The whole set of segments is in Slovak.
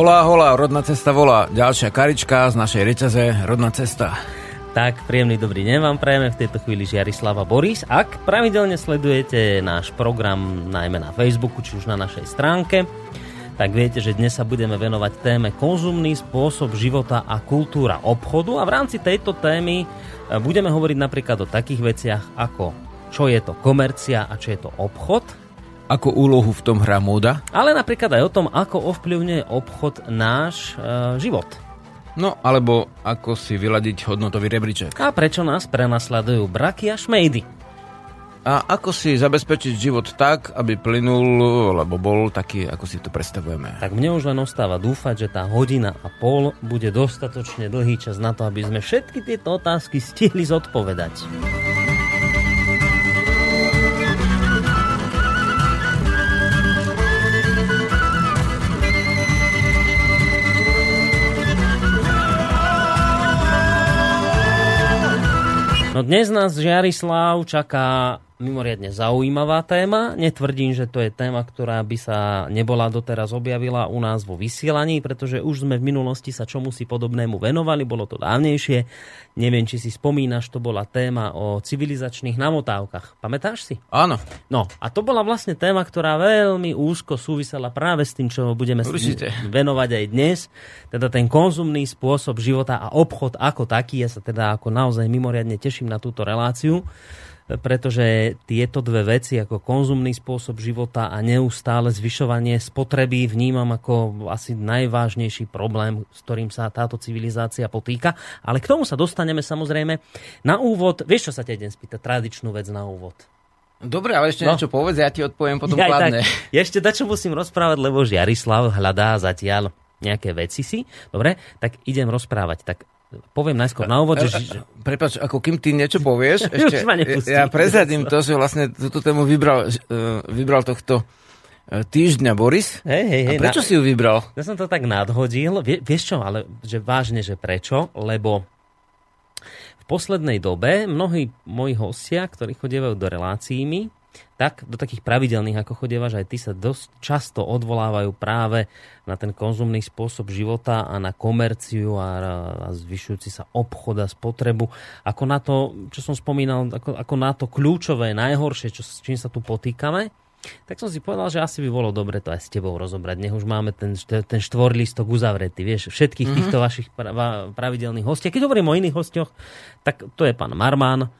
Holá, holá, rodná cesta volá. Ďalšia karička z našej reťaze, rodná cesta. Tak, príjemný dobrý deň vám prajeme v tejto chvíli Žiarislava Boris. Ak pravidelne sledujete náš program najmä na Facebooku, či už na našej stránke, tak viete, že dnes sa budeme venovať téme konzumný spôsob života a kultúra obchodu a v rámci tejto témy e, budeme hovoriť napríklad o takých veciach ako čo je to komercia a čo je to obchod. Ako úlohu v tom hrá móda? Ale napríklad aj o tom, ako ovplyvňuje obchod náš e, život. No, alebo ako si vyladiť hodnotový rebríček. A prečo nás prenasledujú braky a šmejdy. A ako si zabezpečiť život tak, aby plynul, lebo bol taký, ako si to predstavujeme? Tak mne už len ostáva dúfať, že tá hodina a pol bude dostatočne dlhý čas na to, aby sme všetky tieto otázky stihli zodpovedať. No dnes nás Žiarislav čaká mimoriadne zaujímavá téma. Netvrdím, že to je téma, ktorá by sa nebola doteraz objavila u nás vo vysielaní, pretože už sme v minulosti sa čomu si podobnému venovali, bolo to dávnejšie. Neviem, či si spomínaš, to bola téma o civilizačných namotávkach. Pamätáš si? Áno. No a to bola vlastne téma, ktorá veľmi úzko súvisela práve s tým, čo budeme Určite. venovať aj dnes. Teda ten konzumný spôsob života a obchod ako taký. Ja sa teda ako naozaj mimoriadne teším na túto reláciu pretože tieto dve veci, ako konzumný spôsob života a neustále zvyšovanie spotreby, vnímam ako asi najvážnejší problém, s ktorým sa táto civilizácia potýka. Ale k tomu sa dostaneme samozrejme. Na úvod, vieš, čo sa ťa idem spýtať? Tradičnú vec na úvod. Dobre, ale ešte no. niečo povedz, ja ti odpoviem potom ja, kladne. Tak, ešte čo musím rozprávať, lebo Žiarislav hľadá zatiaľ nejaké veci si. Dobre, tak idem rozprávať. Tak poviem najskôr na úvod, že... Prepač, ako kým ty niečo povieš, ešte, ja prezradím to, že vlastne túto tému vybral, e, vybral tohto e, týždňa Boris. Hej, hej, hej. A prečo na... si ju vybral? Ja som to tak nadhodil. Vie, vieš čo, ale že vážne, že prečo? Lebo v poslednej dobe mnohí moji hostia, ktorí chodievajú do relácií mi, tak do takých pravidelných, ako chodievaš aj ty, sa dosť často odvolávajú práve na ten konzumný spôsob života a na komerciu a, a zvyšujúci sa obchod a spotrebu. Ako na to, čo som spomínal, ako, ako na to kľúčové, najhoršie, čo, s čím sa tu potýkame, tak som si povedal, že asi by bolo dobre to aj s tebou rozobrať. Nech už máme ten, ten štvorlistok uzavretý, vieš, všetkých mm-hmm. týchto vašich pravidelných hostí. Keď hovorím o iných hostiach, tak to je pán Marman,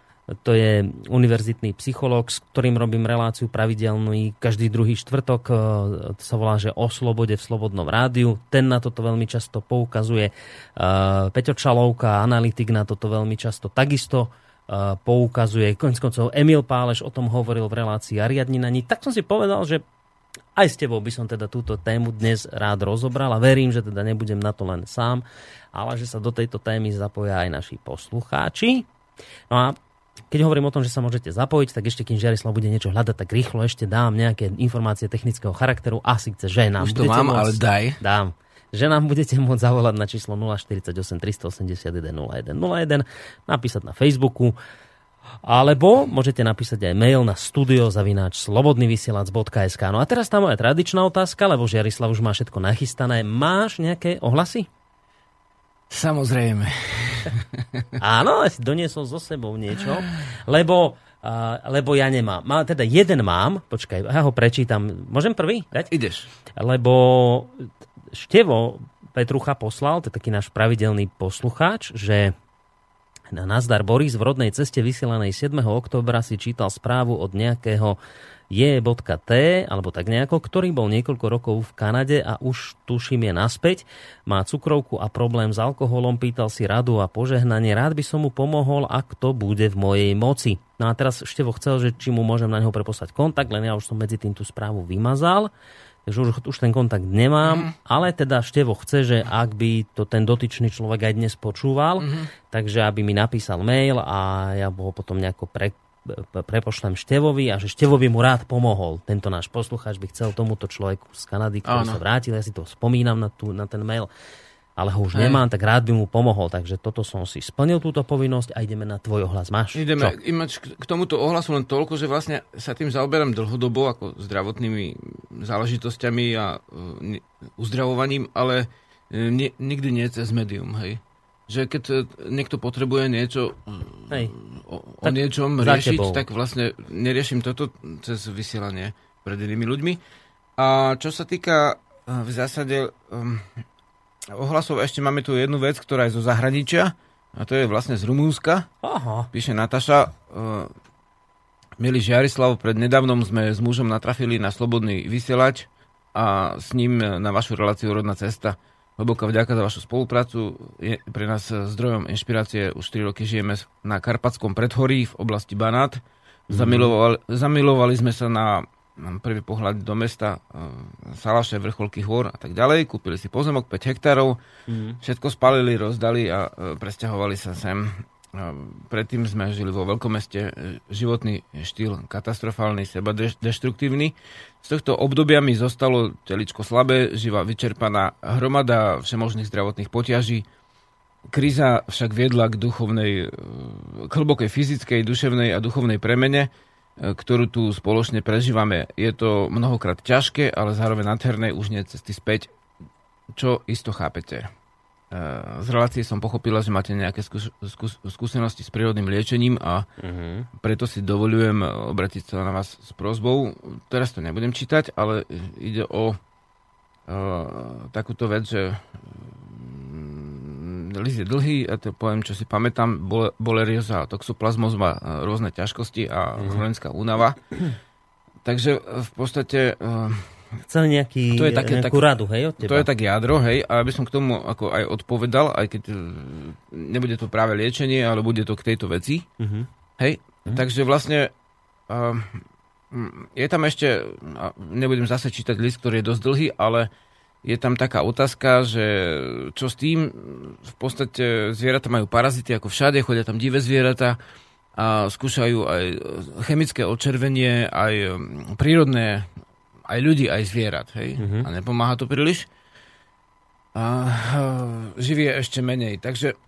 to je univerzitný psychológ, s ktorým robím reláciu pravidelný každý druhý štvrtok. E, sa volá, že o slobode v Slobodnom rádiu. Ten na toto veľmi často poukazuje. E, Peťo Čalovka, analytik na toto veľmi často takisto e, poukazuje. Konec koncov Emil Páleš o tom hovoril v relácii Ariadnina. Tak som si povedal, že aj s tebou by som teda túto tému dnes rád rozobral a verím, že teda nebudem na to len sám, ale že sa do tejto témy zapoja aj naši poslucháči. No a keď hovorím o tom, že sa môžete zapojiť, tak ešte kým Žiarislav bude niečo hľadať, tak rýchlo ešte dám nejaké informácie technického charakteru. Asi chce, že nám Už to mám, môcť, ale daj. Dám že nám budete môcť zavolať na číslo 048 381 0101, napísať na Facebooku, alebo môžete napísať aj mail na studiozavináč slobodnyvysielac.sk. No a teraz tá moja tradičná otázka, lebo Žiarislav už má všetko nachystané. Máš nejaké ohlasy? Samozrejme. Áno, si doniesol so sebou niečo, lebo, uh, lebo ja nemám. Má, teda jeden mám, počkaj, ja ho prečítam. Môžem prvý? Dať? Ideš. Lebo Števo Petrucha poslal, to je taký náš pravidelný poslucháč, že na Nazdar Boris v rodnej ceste vysielanej 7. oktobra si čítal správu od nejakého J.T, alebo tak nejako, ktorý bol niekoľko rokov v Kanade a už tuším je naspäť. Má cukrovku a problém s alkoholom, pýtal si radu a požehnanie. Rád by som mu pomohol, ak to bude v mojej moci. No a teraz Števo chcel, že či mu môžem na neho preposlať kontakt, len ja už som medzi tým tú správu vymazal. Takže už, už ten kontakt nemám, mm. ale teda Števo chce, že ak by to ten dotyčný človek aj dnes počúval, mm. takže aby mi napísal mail a ja ho potom nejako pre, prepošlem Števovi a že Števovi mu rád pomohol. Tento náš poslucháč by chcel tomuto človeku z Kanady, ktorý Áno. sa vrátil, ja si to spomínam na, tú, na ten mail, ale ho už Hej. nemám, tak rád by mu pomohol. Takže toto som si splnil túto povinnosť a ideme na tvoj ohlas. Máš? Ideme imať k tomuto ohlasu len toľko, že vlastne sa tým zaoberám dlhodobo ako zdravotnými záležitosťami a uh, uzdravovaním, ale nie, nikdy nie cez médium, hej. Že keď niekto potrebuje niečo hej. O, o niečom riešiť, tak vlastne neriešim toto cez vysielanie pred inými ľuďmi. A čo sa týka v zásade um, ohlasov, ešte máme tu jednu vec, ktorá je zo zahraničia, a to je vlastne z Rumúnska. Aha. Píše Nataša. Uh, Milý Žiarislav, pred nedávnom sme s mužom natrafili na slobodný vysielač a s ním na vašu reláciu Rodná cesta. Hlboká vďaka za vašu spoluprácu. Je pre nás zdrojom inšpirácie. Už 3 roky žijeme na Karpatskom predhorí v oblasti Banát. Mhm. Zamilovali, zamilovali sme sa na prvý pohľad do mesta, e, Salaše, vrcholky hôr a tak ďalej. Kúpili si pozemok 5 hektárov, mm. všetko spalili, rozdali a e, presťahovali sa sem. E, predtým sme žili vo veľkom meste, životný štýl katastrofálny, seba deštruktívny. Z tohto obdobia mi zostalo teličko slabé, živa vyčerpaná hromada všemožných zdravotných potiaží. Kríza však viedla k duchovnej, k hlbokej fyzickej, duševnej a duchovnej premene, ktorú tu spoločne prežívame. Je to mnohokrát ťažké, ale zároveň nádherné už nie cesty späť, čo isto chápete. E, z relácie som pochopila, že máte nejaké skús- skús- skúsenosti s prírodným liečením a uh-huh. preto si dovolujem obratiť sa na vás s prozbou. Teraz to nebudem čítať, ale ide o uh, takúto vec, že list je dlhý, ja to poviem, čo si pamätám, bolerioza, toxoplasmos má e, rôzne ťažkosti a mm. chronická únava. Takže v podstate... E, Chcel nejaký, to je také, nejakú tak, radu, hej, od teba? To je tak jadro, hej, a aby som k tomu ako aj odpovedal, aj keď nebude to práve liečenie, ale bude to k tejto veci. Mm-hmm. Hej, mm-hmm. takže vlastne uh, je tam ešte, nebudem zase čítať list, ktorý je dosť dlhý, ale je tam taká otázka, že čo s tým, v podstate zvieratá majú parazity ako všade, chodia tam divé zvieratá a skúšajú aj chemické odčervenie, aj prírodné, aj ľudí, aj zvierat, hej? Mm-hmm. A nepomáha to príliš. A živie ešte menej. Takže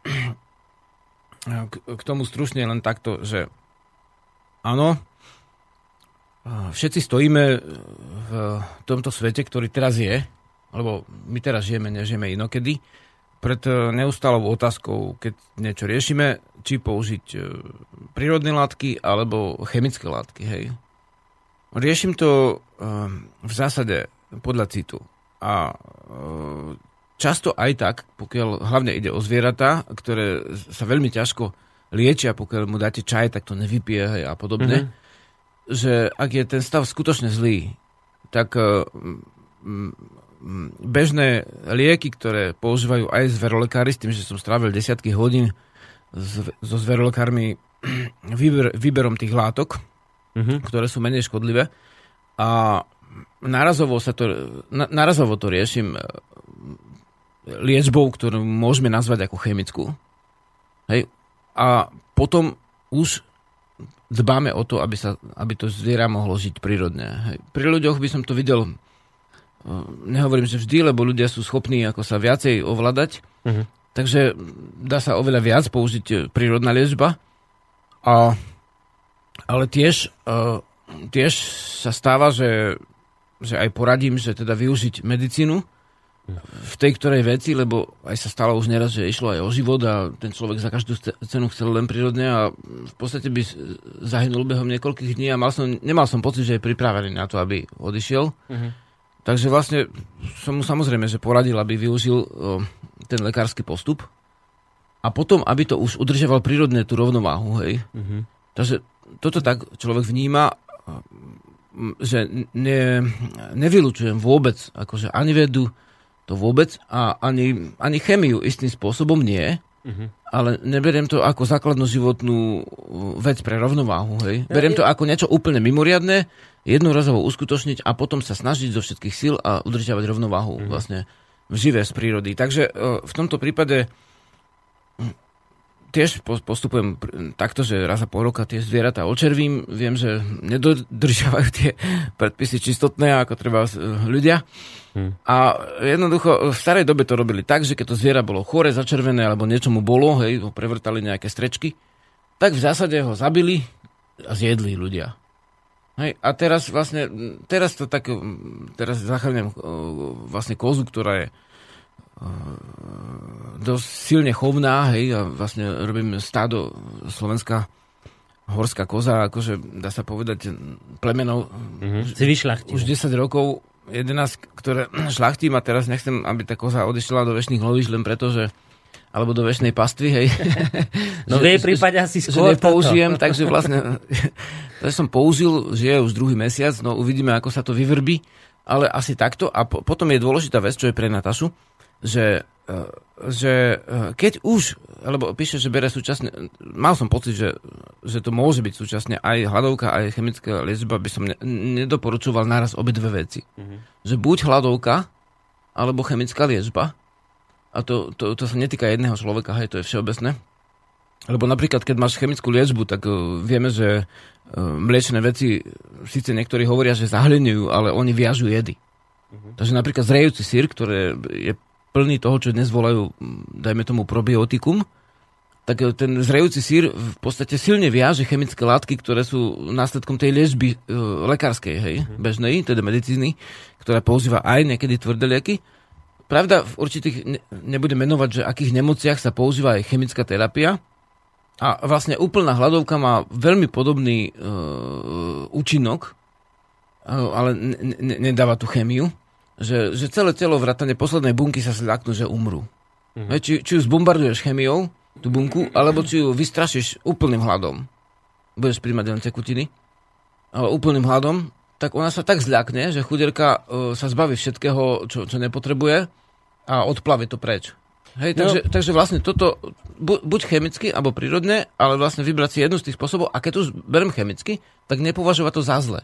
k, k tomu stručne len takto, že áno, všetci stojíme v tomto svete, ktorý teraz je, lebo my teraz žijeme, nežijeme inokedy, pred neustálou otázkou, keď niečo riešime, či použiť e, prírodné látky alebo chemické látky. Hej. Riešim to e, v zásade podľa citu. A často aj tak, pokiaľ hlavne ide o zvieratá, ktoré sa veľmi ťažko liečia, pokiaľ mu dáte čaj, tak to nevypije hej, a podobne, mm-hmm. že ak je ten stav skutočne zlý, tak bežné lieky, ktoré používajú aj zverolekári, s tým, že som strávil desiatky hodín so zverolekármi výber, výberom tých látok, uh-huh. ktoré sú menej škodlivé. A narazovo, sa to, narazovo to riešim e, liečbou, ktorú môžeme nazvať ako chemickú. Hej. A potom už dbáme o to, aby, sa, aby to zviera mohlo žiť prírodne. Hej. Pri ľuďoch by som to videl nehovorím, že vždy, lebo ľudia sú schopní ako sa viacej ovládať. Uh-huh. Takže dá sa oveľa viac použiť e, prírodná liečba. A, ale tiež, uh, tiež sa stáva, že, že aj poradím, že teda využiť medicínu v tej ktorej veci, lebo aj sa stalo už neraz, že išlo aj o život a ten človek za každú cenu chcel len prírodne a v podstate by zahynul behom niekoľkých dní a mal som, nemal som pocit, že je pripravený na to, aby odišiel. Uh-huh. Takže vlastne som mu samozrejme, že poradil, aby využil o, ten lekársky postup a potom, aby to už udržiaval prírodne tú rovnováhu, hej. Mm-hmm. Takže toto tak človek vníma, že ne, nevylučujem vôbec, akože ani vedu to vôbec a ani, ani chemiu istým spôsobom nie, mm-hmm. ale neberiem to ako základnú životnú vec pre rovnováhu, hej. Beriem to ako niečo úplne mimoriadné, jednorazovo uskutočniť a potom sa snažiť zo všetkých síl a udržiavať rovnováhu mm. vlastne v živé z prírody. Takže e, v tomto prípade tiež postupujem takto, že raz za pol roka tie zvieratá očervím. Viem, že nedodržiavajú tie predpisy čistotné, ako treba ľudia. Hmm. A jednoducho v starej dobe to robili tak, že keď to zviera bolo chore, začervené alebo niečo mu bolo, hej, ho prevrtali nejaké strečky, tak v zásade ho zabili a zjedli ľudia. Hej, a teraz vlastne, teraz to tak, teraz zachránam vlastne kozu, ktorá je dosť silne chovná, hej, a vlastne robím stádo Slovenská horská koza, akože dá sa povedať plemenou. Mm-hmm. Si. Už 10 rokov, 11, ktoré šlachtím a teraz nechcem, aby tá koza odešla do väčšných lovíš len preto, že alebo do väčšnej pastvy, hej. No v jej prípade asi skôr že nepoužijem, toto. takže vlastne to som použil, že je už druhý mesiac, no uvidíme, ako sa to vyvrbí, ale asi takto. A po, potom je dôležitá vec, čo je pre Natašu, že, e, že e, keď už, alebo píše, že bere súčasne, mal som pocit, že, že to môže byť súčasne aj hladovka, aj chemická liečba, by som ne, nedoporučoval naraz obe dve veci. Mm-hmm. Že buď hladovka, alebo chemická liečba, a to, to, to sa netýka jedného človeka, hej, to je všeobecné. Lebo napríklad, keď máš chemickú liečbu, tak uh, vieme, že uh, mliečne veci, síce niektorí hovoria, že zahľenujú, ale oni viažú jedy. Uh-huh. Takže napríklad zrejúci sír, ktorý je plný toho, čo dnes volajú, dajme tomu, probiotikum, tak e, ten zrejúci sír v podstate silne viaže chemické látky, ktoré sú následkom tej liečby e, lekárskej, hej, mm-hmm. bežnej, teda medicíny, ktorá používa aj niekedy tvrdé lieky. Pravda, v určitých, ne, nebudem menovať, že akých nemociach sa používa aj chemická terapia. A vlastne úplná hladovka má veľmi podobný e, účinok, e, ale ne, ne, nedáva tú chemiu že, že celé telo vrátane poslednej bunky sa zľaknú, že umrú. Mm-hmm. Či, či ju zbombarduješ chemiou, tú bunku, alebo či ju vystrašíš úplným hladom. Budeš príjmať len tekutiny, ale úplným hladom, tak ona sa tak zľakne, že chuderka uh, sa zbaví všetkého, čo, čo nepotrebuje a odplaví to preč. Hej, takže, no. takže vlastne toto, bu, buď chemicky, alebo prírodne, ale vlastne vybrať si jednu z tých spôsobov a keď už berem chemicky, tak nepovažovať to za zle.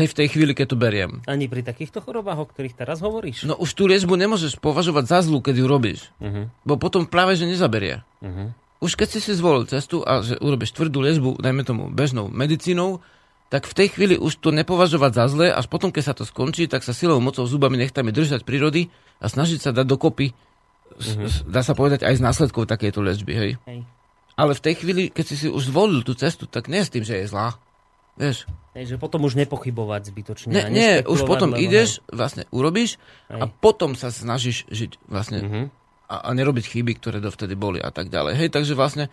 Hej, v tej chvíli, keď to beriem. Ani pri takýchto chorobách, o ktorých teraz hovoríš? No už tú liečbu nemôžeš považovať za zlú, keď ju robíš. Uh-huh. Bo potom práve, že nezaberie. Uh-huh. Už keď si si zvolil cestu a že urobíš tvrdú liečbu, dajme tomu bežnou medicínou, tak v tej chvíli už to nepovažovať za zlé, až potom, keď sa to skončí, tak sa silou, mocou, zubami, nechtami držať prírody a snažiť sa dať dokopy, uh-huh. dá sa povedať, aj z následkov takéto liečby. Hej. hej. Ale v tej chvíli, keď si si už zvolil tú cestu, tak nie s tým, že je zlá. Vieš? Hej, že potom už nepochybovať zbytočne. Ne, nie, už potom lebo, ideš, hej. vlastne urobíš hej. a potom sa snažíš žiť vlastne uh-huh. a, a nerobiť chyby, ktoré dovtedy boli a tak ďalej. Hej, takže vlastne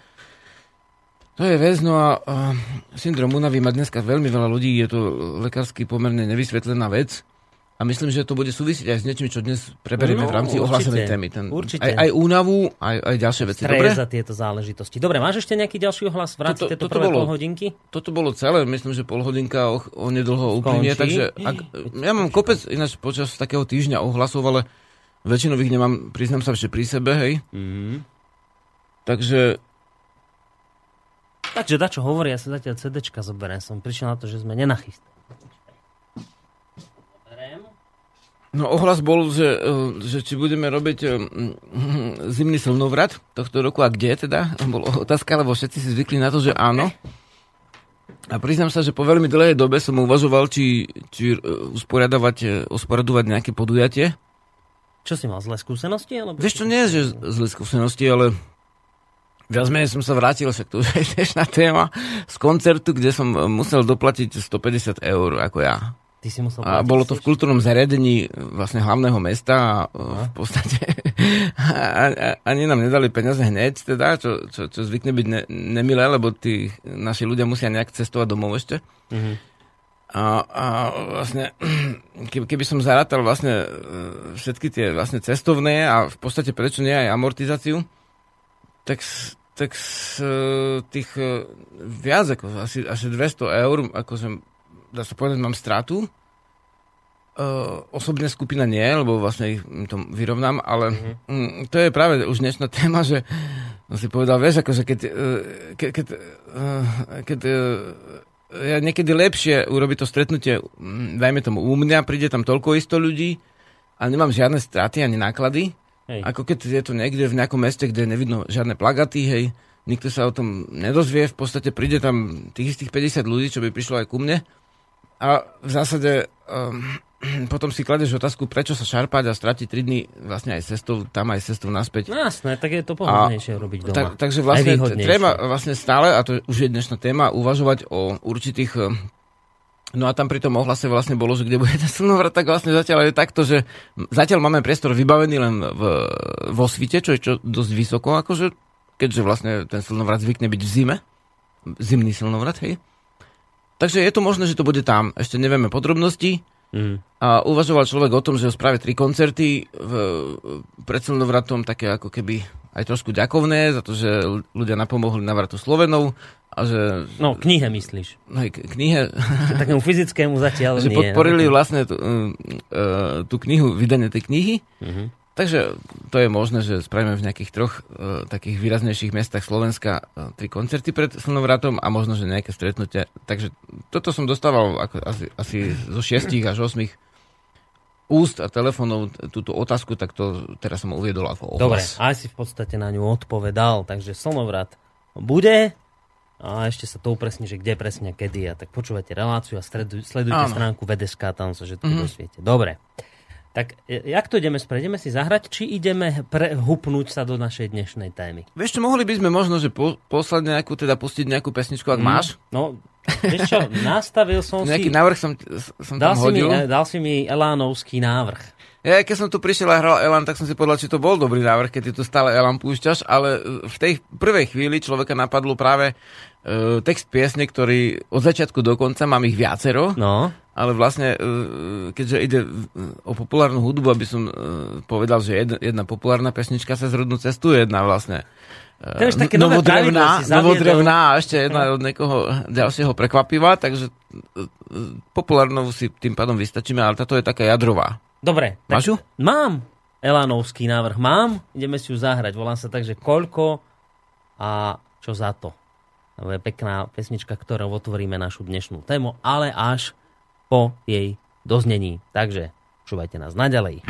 to je vec, no a uh, syndrom únavy má dneska veľmi veľa ľudí, je to lekársky pomerne nevysvetlená vec. A myslím, že to bude súvisieť aj s niečím, čo dnes preberieme no, v rámci ohlásenej témy. Ten, určite. Aj, aj únavu, aj, aj ďalšie veci. Stres Dobre? za tieto záležitosti. Dobre, máš ešte nejaký ďalší ohlas v rámci toto, tejto toto bolo, hodinky? Toto bolo celé, myslím, že pol hodinka o, o nedlho uplynie, takže ak, ja mám kopec ináč počas takého týždňa ohlasov, ale väčšinou ich nemám, priznám sa, že pri sebe, hej. Mm-hmm. Takže Takže dačo hovorí, ja sa zatiaľ CDčka zoberiem. Som prišiel na to, že sme nenachystali. No ohlas bol, že, e, že či budeme robiť e, zimný slnovrat tohto roku a kde teda? Bol otázka, lebo všetci si zvykli na to, že áno. A priznám sa, že po veľmi dlhej dobe som uvažoval, či, či e, usporiadavať, usporadovať nejaké podujatie. Čo si mal, zlé skúsenosti? Alebo... Vieš, čo nie je, že zlé skúsenosti, ale viac menej som sa vrátil, však to už je na téma, z koncertu, kde som musel doplatiť 150 eur, ako ja. Ty si musel a bolo to v kultúrnom zariadení vlastne hlavného mesta a v podstate ani nám nedali peniaze hneď, teda, čo, čo, čo zvykne byť ne, nemilé, lebo tí naši ľudia musia nejak cestovať domov ešte. Mm-hmm. A, a vlastne, keby som zarátal vlastne e, všetky tie vlastne cestovné a v podstate prečo nie aj amortizáciu, tak, tak z e, tých e, viac ako asi, asi 200 eur, ako som dá sa povedať, mám stratu. Uh, osobná skupina nie, lebo vlastne ich to vyrovnám, ale mm-hmm. to je práve už dnešná téma, že no si povedal, vieš, akože keď, uh, ke, keď, uh, keď ja niekedy lepšie urobiť to stretnutie, mm, dajme tomu u mňa, príde tam toľko isto ľudí a nemám žiadne straty ani náklady, hej. ako keď je to niekde v nejakom meste, kde nevidno žiadne plagaty, hej, nikto sa o tom nedozvie, v podstate príde tam tých istých 50 ľudí, čo by prišlo aj ku mne a v zásade um, potom si kladeš otázku, prečo sa šarpať a stratiť 3 dny vlastne aj cestou, tam aj cestou naspäť. No jasné, tak je to pohodnejšie robiť doma. Tak, takže vlastne treba vlastne stále, a to už je dnešná téma, uvažovať o určitých No a tam pri tom ohlase vlastne bolo, že kde bude ten slnovrat, tak vlastne zatiaľ je takto, že zatiaľ máme priestor vybavený len v, vo svite, čo je čo dosť vysoko, akože, keďže vlastne ten slnovrat zvykne byť v zime. Zimný slnovrat, hej. Takže je to možné, že to bude tam. Ešte nevieme podrobnosti. Mm. A uvažoval človek o tom, že spraví tri koncerty v, pred slnovratom, také ako keby aj trošku ďakovné za to, že ľudia napomohli navratu Slovenov. A že, no, knihe myslíš. No, knihe. Takému fyzickému zatiaľ že nie. podporili vlastne tú, uh, tú knihu, vydanie tej knihy. Uh-huh. Takže to je možné, že spravíme v nejakých troch uh, takých výraznejších mestách Slovenska uh, tri koncerty pred Slnovratom a možno, že nejaké stretnutia. Takže toto som dostával ako asi, asi zo šiestich až osmých úst a telefónov túto otázku, tak to teraz som uviedol ako ohlas. Dobre, aj si v podstate na ňu odpovedal, takže Slnovrat bude a ešte sa to upresní, že kde presne, kedy a tak počúvate reláciu a stredu, sledujte Áno. stránku VDSK, tam sa všetko mm-hmm. dosviete. Dobre. Tak e, jak to ideme spraviť? Ideme si zahrať, či ideme prehupnúť sa do našej dnešnej témy? Vieš čo, mohli by sme možno, že po, poslať nejakú, teda pustiť nejakú pesničku, ak mm. máš? No, Vieš čo, nastavil som Nejaký si... Nejaký návrh som, som dal tam hodil. Si mi, dal si mi Elánovský návrh. Ja, keď som tu prišiel a hral Elan, tak som si povedal, či to bol dobrý návrh, keď ty tu stále Elan púšťaš, ale v tej prvej chvíli človeka napadlo práve uh, text piesne, ktorý od začiatku do konca, mám ich viacero, no. Ale vlastne, uh, keďže ide o populárnu hudbu, aby som uh, povedal, že jedna, jedna populárna pesnička sa zrodnú cestu, jedna vlastne to je také novodrevná, novodrevná a ešte jedna od niekoho ďalšieho prekvapivá, takže populárnou si tým pádom vystačíme, ale táto je taká jadrová. Dobre. Máš ju? Mám. Elanovský návrh mám. Ideme si ju zahrať. Volám sa takže Koľko a čo za to. To je pekná pesnička, ktorou otvoríme našu dnešnú tému, ale až po jej doznení. Takže čúvajte nás naďalej.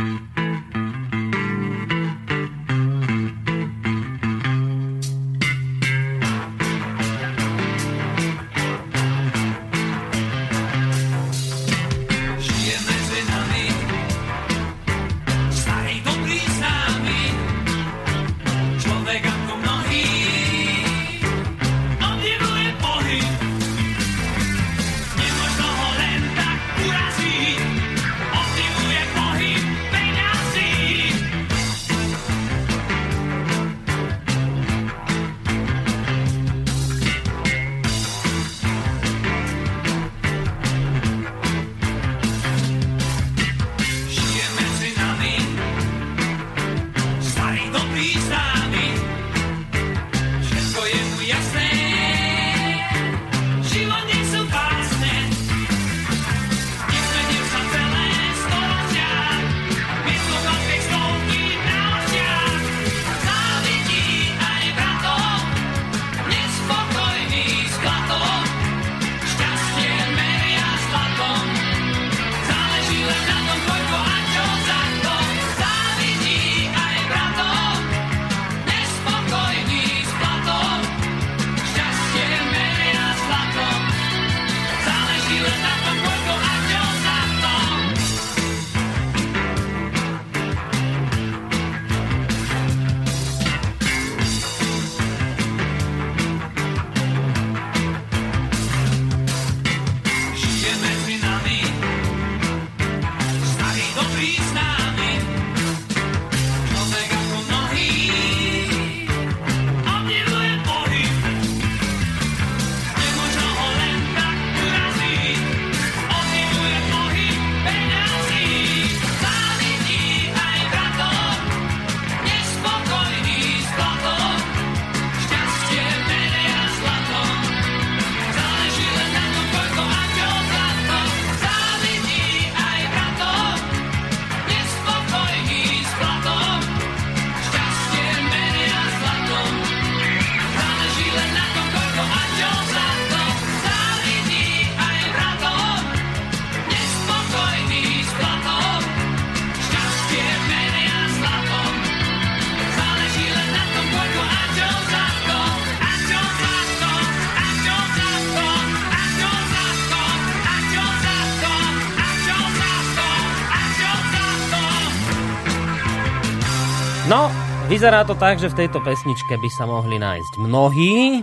Vyzerá to tak, že v tejto pesničke by sa mohli nájsť mnohí,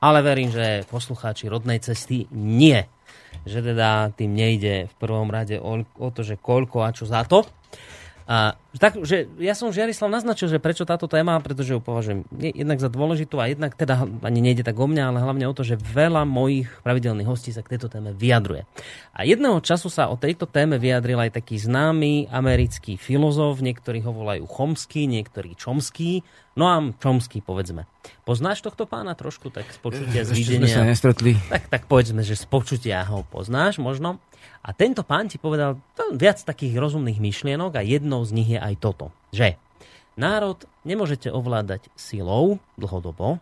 ale verím, že poslucháči rodnej cesty nie. Že teda tým nejde v prvom rade o, to, že koľko a čo za to, a tak, že ja som Žiarislav naznačil, že prečo táto téma, pretože ju považujem jednak za dôležitú a jednak teda ani nejde tak o mňa, ale hlavne o to, že veľa mojich pravidelných hostí sa k tejto téme vyjadruje. A jedného času sa o tejto téme vyjadril aj taký známy americký filozof, niektorí ho volajú Chomsky, niektorí Čomský, no a Čomsky povedzme. Poznáš tohto pána trošku, tak z počutia, z videnia? Sa nestretli. Tak, tak povedzme, že z počutia ho poznáš možno. A tento pán ti povedal viac takých rozumných myšlienok a jednou z nich je aj toto, že národ nemôžete ovládať silou dlhodobo,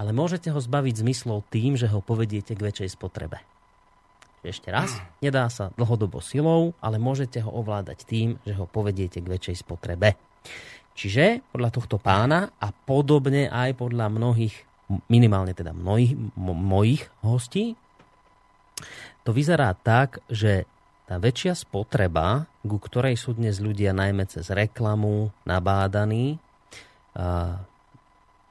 ale môžete ho zbaviť zmyslov tým, že ho povediete k väčšej spotrebe. Ešte raz, nedá sa dlhodobo silou, ale môžete ho ovládať tým, že ho povediete k väčšej spotrebe. Čiže podľa tohto pána a podobne aj podľa mnohých, minimálne teda mnohých, mojich hostí, to vyzerá tak, že tá väčšia spotreba, ku ktorej sú dnes ľudia najmä cez reklamu nabádaní,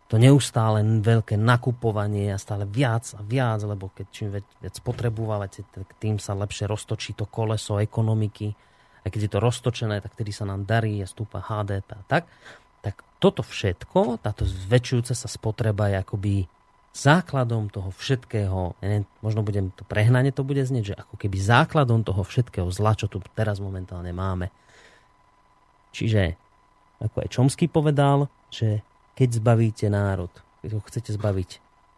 to neustále veľké nakupovanie a stále viac a viac, lebo keď čím viac, spotrebujete, tak tým sa lepšie roztočí to koleso ekonomiky. A keď je to roztočené, tak tedy sa nám darí a stúpa HDP a tak. Tak toto všetko, táto zväčšujúca sa spotreba je akoby základom toho všetkého, neviem, možno budem to prehnanie to bude znieť, že ako keby základom toho všetkého zla, čo tu teraz momentálne máme. Čiže, ako aj Čomsky povedal, že keď zbavíte národ, keď ho chcete zbaviť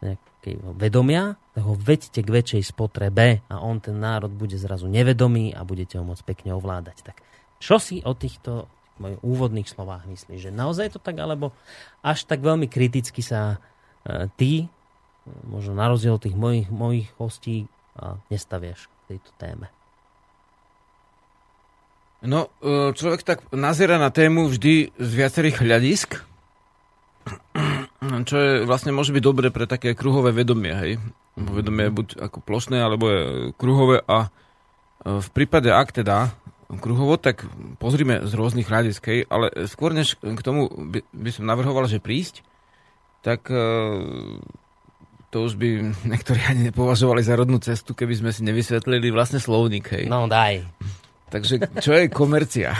nejakého vedomia, tak ho vedte k väčšej spotrebe a on, ten národ, bude zrazu nevedomý a budete ho môcť pekne ovládať. Tak čo si o týchto mojich úvodných slovách myslíš? Že naozaj to tak, alebo až tak veľmi kriticky sa e, ty možno na rozdiel tých mojich, mojich hostí a nestaviaš k tejto téme? No, e, človek tak nazera na tému vždy z viacerých hľadisk, čo je vlastne môže byť dobre pre také kruhové vedomie, hej. Vedomie je buď ako plošné, alebo je kruhové a e, v prípade, ak teda kruhovo, tak pozrime z rôznych hľadisk, hej, ale skôr než k tomu by, by som navrhoval, že prísť, tak e, to už by niektorí ani nepovažovali za rodnú cestu, keby sme si nevysvetlili vlastne slovník. Hej. No daj. Takže čo je komercia?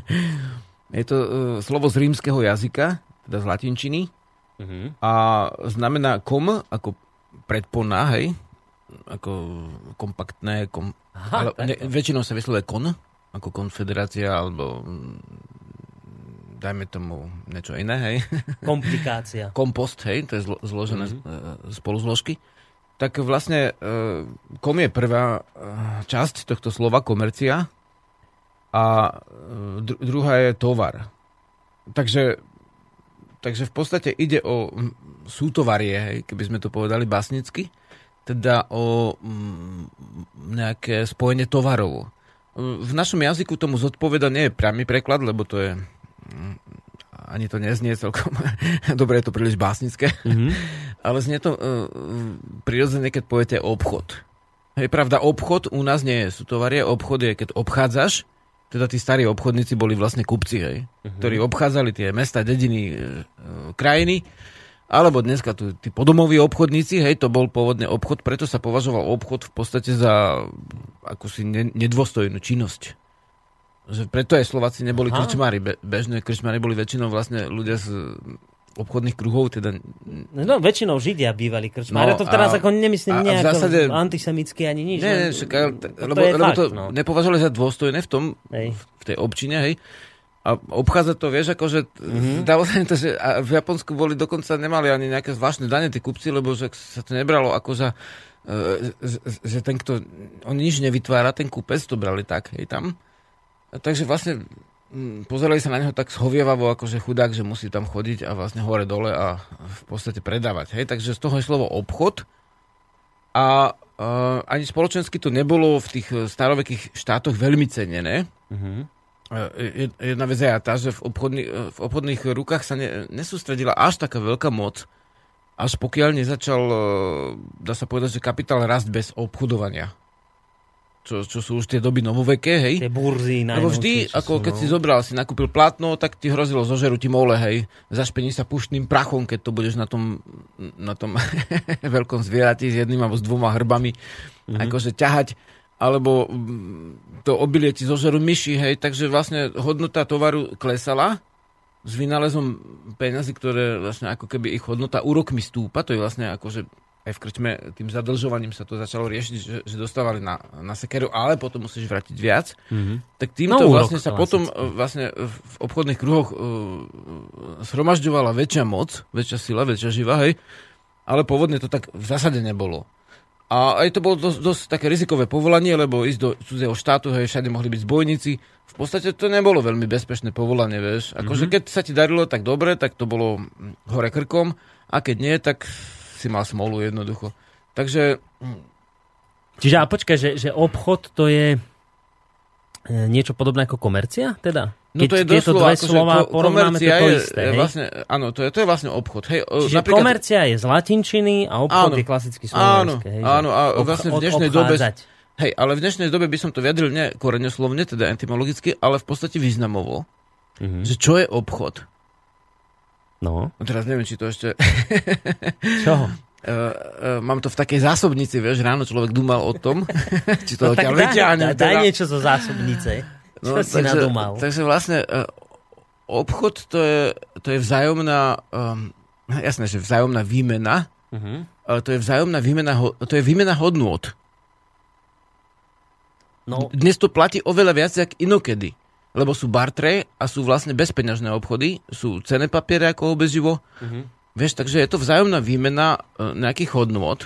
je to uh, slovo z rímskeho jazyka, teda z latinčiny. Uh-huh. A znamená kom ako predpona, hej? Ako kompaktné. Kom... Aha, ale, ne, väčšinou sa vyslovuje kon, ako konfederácia, alebo dajme tomu niečo iné, hej. Komplikácia. Kompost, hej, to je zlo, zložené mm-hmm. spoluzložky. Tak vlastne e, kom je prvá e, časť tohto slova, komercia, a dru- druhá je tovar. Takže, takže v podstate ide o sútovarie, hej, keby sme to povedali basnicky, teda o m, nejaké spojenie tovarov. V našom jazyku tomu zodpoveda nie je priamy preklad, lebo to je ani to neznie celkom, dobre je to príliš básnické, mm-hmm. ale znie to uh, prirodzene, keď poviete obchod. Je pravda, obchod u nás nie je sutovarie, obchod je, keď obchádzaš, teda tí starí obchodníci boli vlastne kupci, hej, mm-hmm. ktorí obchádzali tie mesta, dediny, e, krajiny, alebo dneska tu tí podomoví obchodníci, hej, to bol pôvodne obchod, preto sa považoval obchod v podstate za akúsi nedôstojnú činnosť že preto aj Slováci neboli Aha. krčmári. Be, bežné krčmári boli väčšinou vlastne ľudia z obchodných kruhov, teda... No, väčšinou Židia bývali krčmári. No, to teraz a, ako nemyslím nejako zásade, antisemicky ani nič. Nie, nie, však, ale, lebo, to lebo fakt, to no. nepovažovali za dôstojné v tom, hej. v tej občine, hej. A obchádza to, vieš, ako, že mm-hmm. dalo sa to, že a v Japonsku boli dokonca, nemali ani nejaké zvláštne dane tí kupci, lebo že sa to nebralo ako za e, že ten, kto, on nič nevytvára, ten kúpec, to brali tak, hej, tam. Takže vlastne mm, pozerali sa na neho tak schovievavo, akože chudák, že musí tam chodiť a vlastne hore dole a v podstate predávať. Hej? Takže z toho je slovo obchod a uh, ani spoločensky to nebolo v tých starovekých štátoch veľmi cenené. Uh-huh. Jedna vec je tá, že v, obchodný, v obchodných rukách sa ne, nesústredila až taká veľká moc, až pokiaľ nezačal, dá sa povedať, že kapitál rast bez obchodovania. Čo, čo sú už tie doby novoveké, hej. Tie burzy Lebo vždy, ako keď no. si zobral, si nakúpil platno, tak ti hrozilo zožeru ti mole, hej. Zašpení sa puštným prachom, keď to budeš na tom, na tom veľkom zvierati s jedným alebo s dvoma hrbami mm-hmm. akože ťahať alebo mm, to obilie ti zožeru myši, hej, takže vlastne hodnota tovaru klesala s vynálezom peniazy, ktoré vlastne ako keby ich hodnota úrokmi stúpa, to je vlastne akože aj v krčme tým zadlžovaním sa to začalo riešiť, že, že dostávali na, na sekeru, ale potom musíš vrátiť viac. Mm-hmm. Tak týmto no, vlastne sa potom e, vlastne v obchodných kruhoch uh, zhromažďovala väčšia moc, väčšia sila, väčšia živa, hej. Ale pôvodne to tak v zásade nebolo. A aj to bolo dosť, dosť také rizikové povolanie, lebo ísť do cudzieho štátu, hej, všade mohli byť zbojníci. V podstate to nebolo veľmi bezpečné povolanie, vieš. Akože mm-hmm. keď sa ti darilo tak dobre, tak to bolo hore krkom, a keď nie, tak si mal smolu jednoducho. Takže... Čiže a počkaj, že, že obchod to je e, niečo podobné ako komercia, teda? No to je tieto dve akože slova ko- porovnáme, to je to isté, je, Vlastne, áno, to je, to je vlastne obchod. Hej, Čiže napríklad, komercia je z latinčiny a obchod áno, je klasicky slovenské. Áno, áno, a vlastne v dnešnej dobe... Hej, ale v dnešnej dobe by som to vyjadril nie koreňoslovne, teda etymologicky, ale v podstate významovo. Mm-hmm. Že čo je obchod? No. no teraz neviem, či to ešte... Čo? Uh, uh, mám to v takej zásobnici, vieš, ráno človek dúmal o tom, či to no, tak daj, daj, daj teda... niečo zo zásobnice. Čo no, si takže, nadúmal? Takže vlastne uh, obchod to je, to je vzájomná, um, jasné, že vzájomná výmena, uh-huh. ale to je vzájomná výmena, to je výmena hodnôt. No. Dnes to platí oveľa viac, jak inokedy lebo sú bartre a sú vlastne bezpeňažné obchody, sú cené papiere ako obeživo. Uh-huh. Vieš, takže je to vzájomná výmena e, nejakých hodnôt,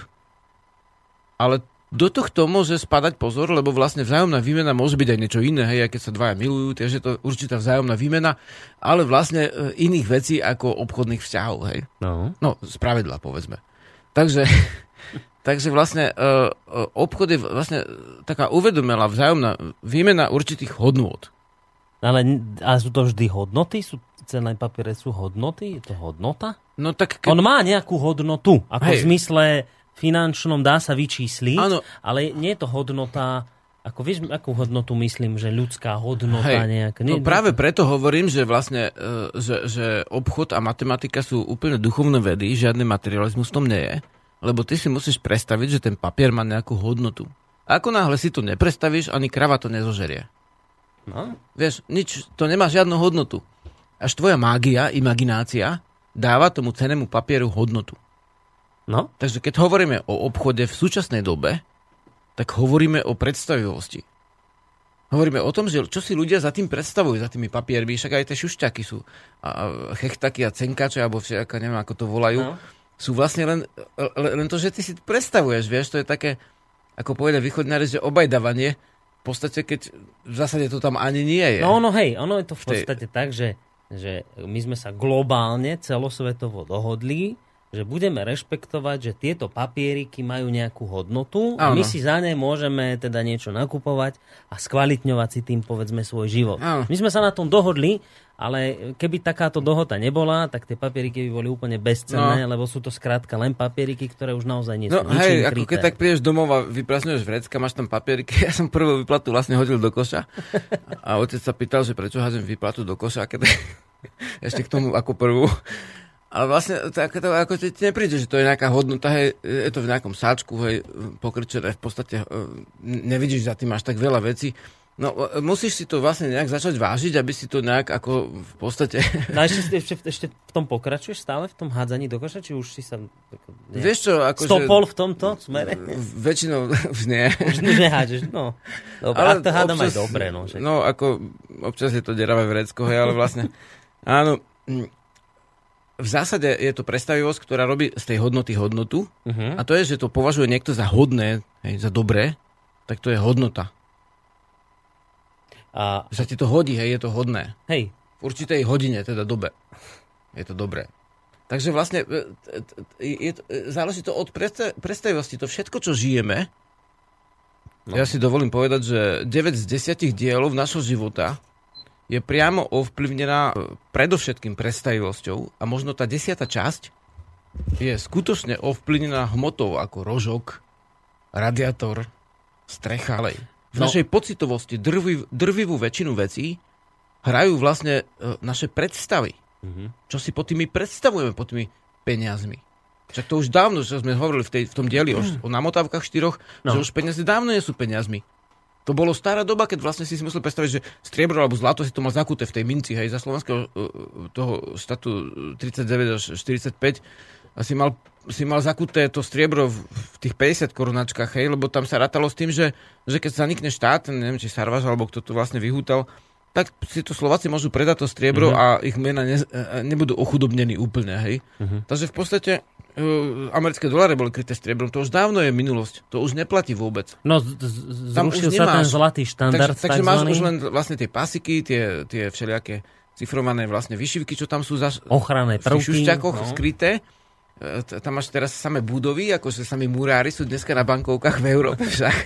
ale do tohto môže spadať pozor, lebo vlastne vzájomná výmena môže byť aj niečo iné, hej, keď sa dvaja milujú, takže je to určitá vzájomná výmena, ale vlastne e, iných vecí ako obchodných vzťahov, hej. No. No, spravedla, povedzme. Takže, takže vlastne uh, obchod je vlastne taká uvedomelá vzájomná výmena určitých hodnôt. Ale a sú to vždy hodnoty? Sú cenné papiere sú hodnoty? Je to hodnota? No tak ke... On má nejakú hodnotu. Ako Hej. v zmysle finančnom dá sa vyčísliť, ano. ale nie je to hodnota ako vieš, akú hodnotu myslím, že ľudská hodnota Hej, nejaká? Nie, no práve preto hovorím, že vlastne, e, že, že obchod a matematika sú úplne duchovné vedy, žiadny materializmus v tom nie je, lebo ty si musíš predstaviť, že ten papier má nejakú hodnotu. A ako náhle si to neprestavíš, ani krava to nezožerie. No. Vieš, nič, to nemá žiadnu hodnotu. Až tvoja mágia, imaginácia dáva tomu cenému papieru hodnotu. No. Takže keď hovoríme o obchode v súčasnej dobe, tak hovoríme o predstavivosti. Hovoríme o tom, že čo si ľudia za tým predstavujú, za tými papiermi, však aj tie šušťaky sú, a chechtaky a cenkače, alebo všetko, neviem, ako to volajú, no. sú vlastne len, len to, že ty si predstavuješ, vieš, to je také, ako povedia východnári, že obajdávanie, v podstate, keď v zásade to tam ani nie je. No, no hej, ono je to v podstate tak, že, že my sme sa globálne celosvetovo dohodli, že budeme rešpektovať, že tieto papieriky majú nejakú hodnotu a my si za ne môžeme teda niečo nakupovať a skvalitňovať si tým povedzme svoj život. Áno. My sme sa na tom dohodli, ale keby takáto dohoda nebola, tak tie papieriky by boli úplne bezcenné, no. lebo sú to skrátka len papieriky, ktoré už naozaj nie sú No hej, ako keď tak prídeš domov a vyprasňuješ vrecka, máš tam papieriky, ja som prvú výplatu vlastne hodil do koša a otec sa pýtal, že prečo hádzem výplatu do koša, keď ešte k tomu ako prvú. Ale vlastne tak, to, ako ti nepríde, že to je nejaká hodnota, hej, je to v nejakom sáčku, hej, pokrčené, v podstate e, nevidíš za tým až tak veľa vecí. No, e, musíš si to vlastne nejak začať vážiť, aby si to nejak ako v podstate... No ešte, ešte, ešte v tom pokračuješ stále, v tom hádzaní do koša, či už si sa... Nejak, Vieš čo, ako Stopol že, v tomto smere? Väčšinou už nie. Už nehádžeš, no. Dobre, ale to hádam občas, aj dobre, no. Že... No, ako občas je to deravé vrecko, hej, ale vlastne... Áno, v zásade je to predstavivosť, ktorá robí z tej hodnoty hodnotu. Uh-huh. A to je, že to považuje niekto za hodné, hej, za dobré, tak to je hodnota. A... Že sa ti to hodí, hej, je to hodné. Hej. V určitej hodine, teda dobe. Je to dobré. Takže vlastne e, je, je, záleží to od predstavivosti. To všetko, čo žijeme, no. ja si dovolím povedať, že 9 z 10 dielov našho života je priamo ovplyvnená e, predovšetkým predstavivosťou a možno tá desiata časť je skutočne ovplyvnená hmotou ako rožok, radiátor, strecha. v no. našej pocitovosti drviv, drvivú väčšinu vecí hrajú vlastne uh, naše predstavy. Mm-hmm. Čo si pod tými predstavujeme, pod tými peniazmi. Však to už dávno, čo sme hovorili v, tej, v tom dieli mm. o, o namotávkach štyroch, no. že už peniaze dávno nie sú peniazmi. To bolo stará doba, keď vlastne si si musel predstaviť, že striebro alebo zlato si to mal zakuté v tej minci, hej, za slovenského uh, toho štatu 39 až 45 a si mal, si mal zakuté to striebro v, v tých 50 korunačkách, hej, lebo tam sa rátalo s tým, že, že keď zanikne štát, neviem, či Sarvaš alebo kto to vlastne vyhútal, tak si to Slováci môžu predať to striebro uh-huh. a ich mena ne, e, nebudú ochudobnení úplne, hej. Uh-huh. Takže v podstate uh, americké doláre boli kryté striebrom, to už dávno je minulosť. To už neplatí vôbec. No, z- z- zrušil sa ten zlatý štandard. Takže, takže máš už len vlastne tie pasiky, tie, tie všelijaké cifrované vlastne vyšivky, čo tam sú za ochranné prvky, no. skryté. E, tam máš teraz samé budovy, akože sami murári sú dneska na bankovkách v Európe však.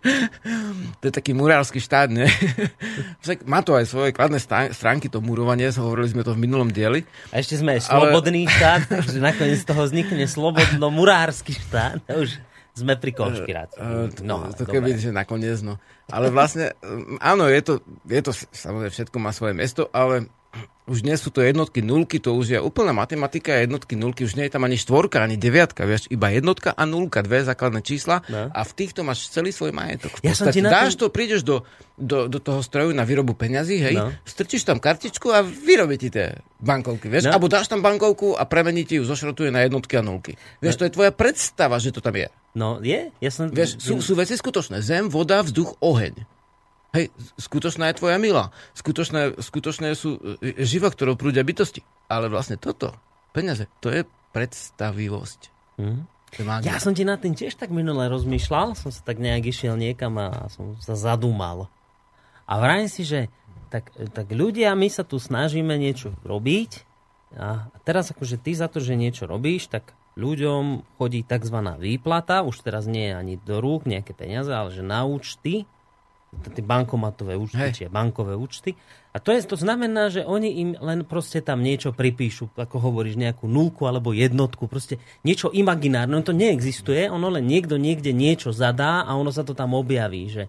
to je taký murársky štát, ne? však má to aj svoje kladné stránky, to murovanie, hovorili sme to v minulom dieli. A ešte sme aj slobodný ale... štát, takže nakoniec z toho vznikne slobodno-murársky štát. Už sme pri konšpirácii. Uh, no, to, to keby, že nakoniec, no. Ale vlastne, áno, je to, je to, samozrejme, všetko má svoje mesto, ale už nie sú to jednotky, nulky, to už je úplná matematika, jednotky, nulky, už nie je tam ani štvorka, ani deviatka, vieš, iba jednotka a nulka, dve základné čísla no. a v týchto máš celý svoj majetok. V ja podstate, dáš to, prídeš do, do, do toho stroju na výrobu peňazí, hej, no. strčíš tam kartičku a vyrobí ti tie bankovky, vieš, no. alebo dáš tam bankovku a premení ti ju, zošrotuje na jednotky a nulky. Vieš, no. to je tvoja predstava, že to tam je. No, je? Ja som... Vieš, sú, sú veci skutočné. Zem, voda, vzduch, oheň. Hej, skutočná je tvoja milá. Skutočné, skutočné sú e, živa, ktorou prúdia bytosti. Ale vlastne toto, peniaze, to je predstavivosť. Mm. Ja som ti na tým tiež tak minule rozmýšľal, som sa tak nejak išiel niekam a som sa zadúmal. A vrajím si, že tak, tak ľudia, my sa tu snažíme niečo robiť a teraz akože ty za to, že niečo robíš, tak ľuďom chodí tzv. výplata, už teraz nie je ani do rúk nejaké peniaze, ale že na účty tie bankomatové účty, hey. či bankové účty. A to, je, to znamená, že oni im len proste tam niečo pripíšu, ako hovoríš, nejakú nulku alebo jednotku, proste niečo imaginárne. No to neexistuje, ono len niekto niekde niečo zadá a ono sa to tam objaví, že,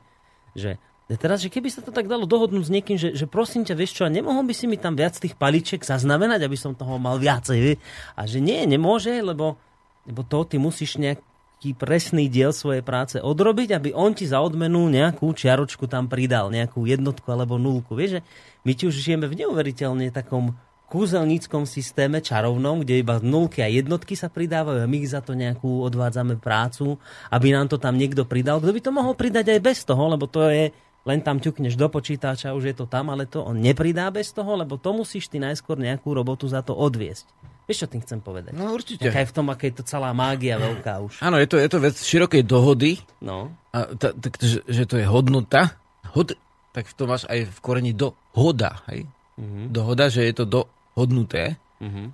že Teraz, že keby sa to tak dalo dohodnúť s niekým, že, že prosím ťa, vieš čo, nemohol by si mi tam viac tých paliček zaznamenať, aby som toho mal viacej, A že nie, nemôže, lebo, lebo to ty musíš nejak, taký presný diel svojej práce odrobiť, aby on ti za odmenu nejakú čiaročku tam pridal, nejakú jednotku alebo nulku. Vieš, že my ti už žijeme v neuveriteľne takom kúzelníckom systéme čarovnom, kde iba nulky a jednotky sa pridávajú a my za to nejakú odvádzame prácu, aby nám to tam niekto pridal. Kto by to mohol pridať aj bez toho, lebo to je len tam ťukneš do počítača, už je to tam, ale to on nepridá bez toho, lebo to musíš ty najskôr nejakú robotu za to odviesť. Vieš, čo tým chcem povedať? No určite. Aj v tom, aké je to celá mágia veľká už. Áno, je to, je to vec širokej dohody. No. A ta, tak, že, že to je hodnota. Hod, tak to máš aj v koreni do hoda. Hej? Mm-hmm. Dohoda, že je to dohodnuté. Mm-hmm.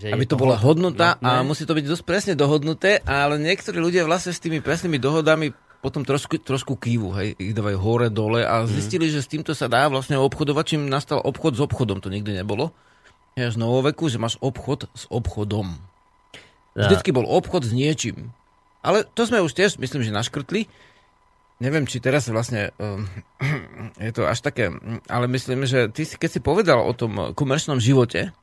Že aby to, to bola hodnota no, a musí to byť dosť presne dohodnuté, ale niektorí ľudia vlastne s tými presnými dohodami potom trošku, trošku kývu, hej, ich dávajú hore, dole a mhm. zistili, mm. že s týmto sa dá vlastne obchodovať, čím nastal obchod s obchodom, to nikdy nebolo je z novoveku, že máš obchod s obchodom. Ja. Vždycky bol obchod s niečím. Ale to sme už tiež, myslím, že naškrtli. Neviem, či teraz vlastne um, je to až také, ale myslím, že ty si, keď si povedal o tom komerčnom živote,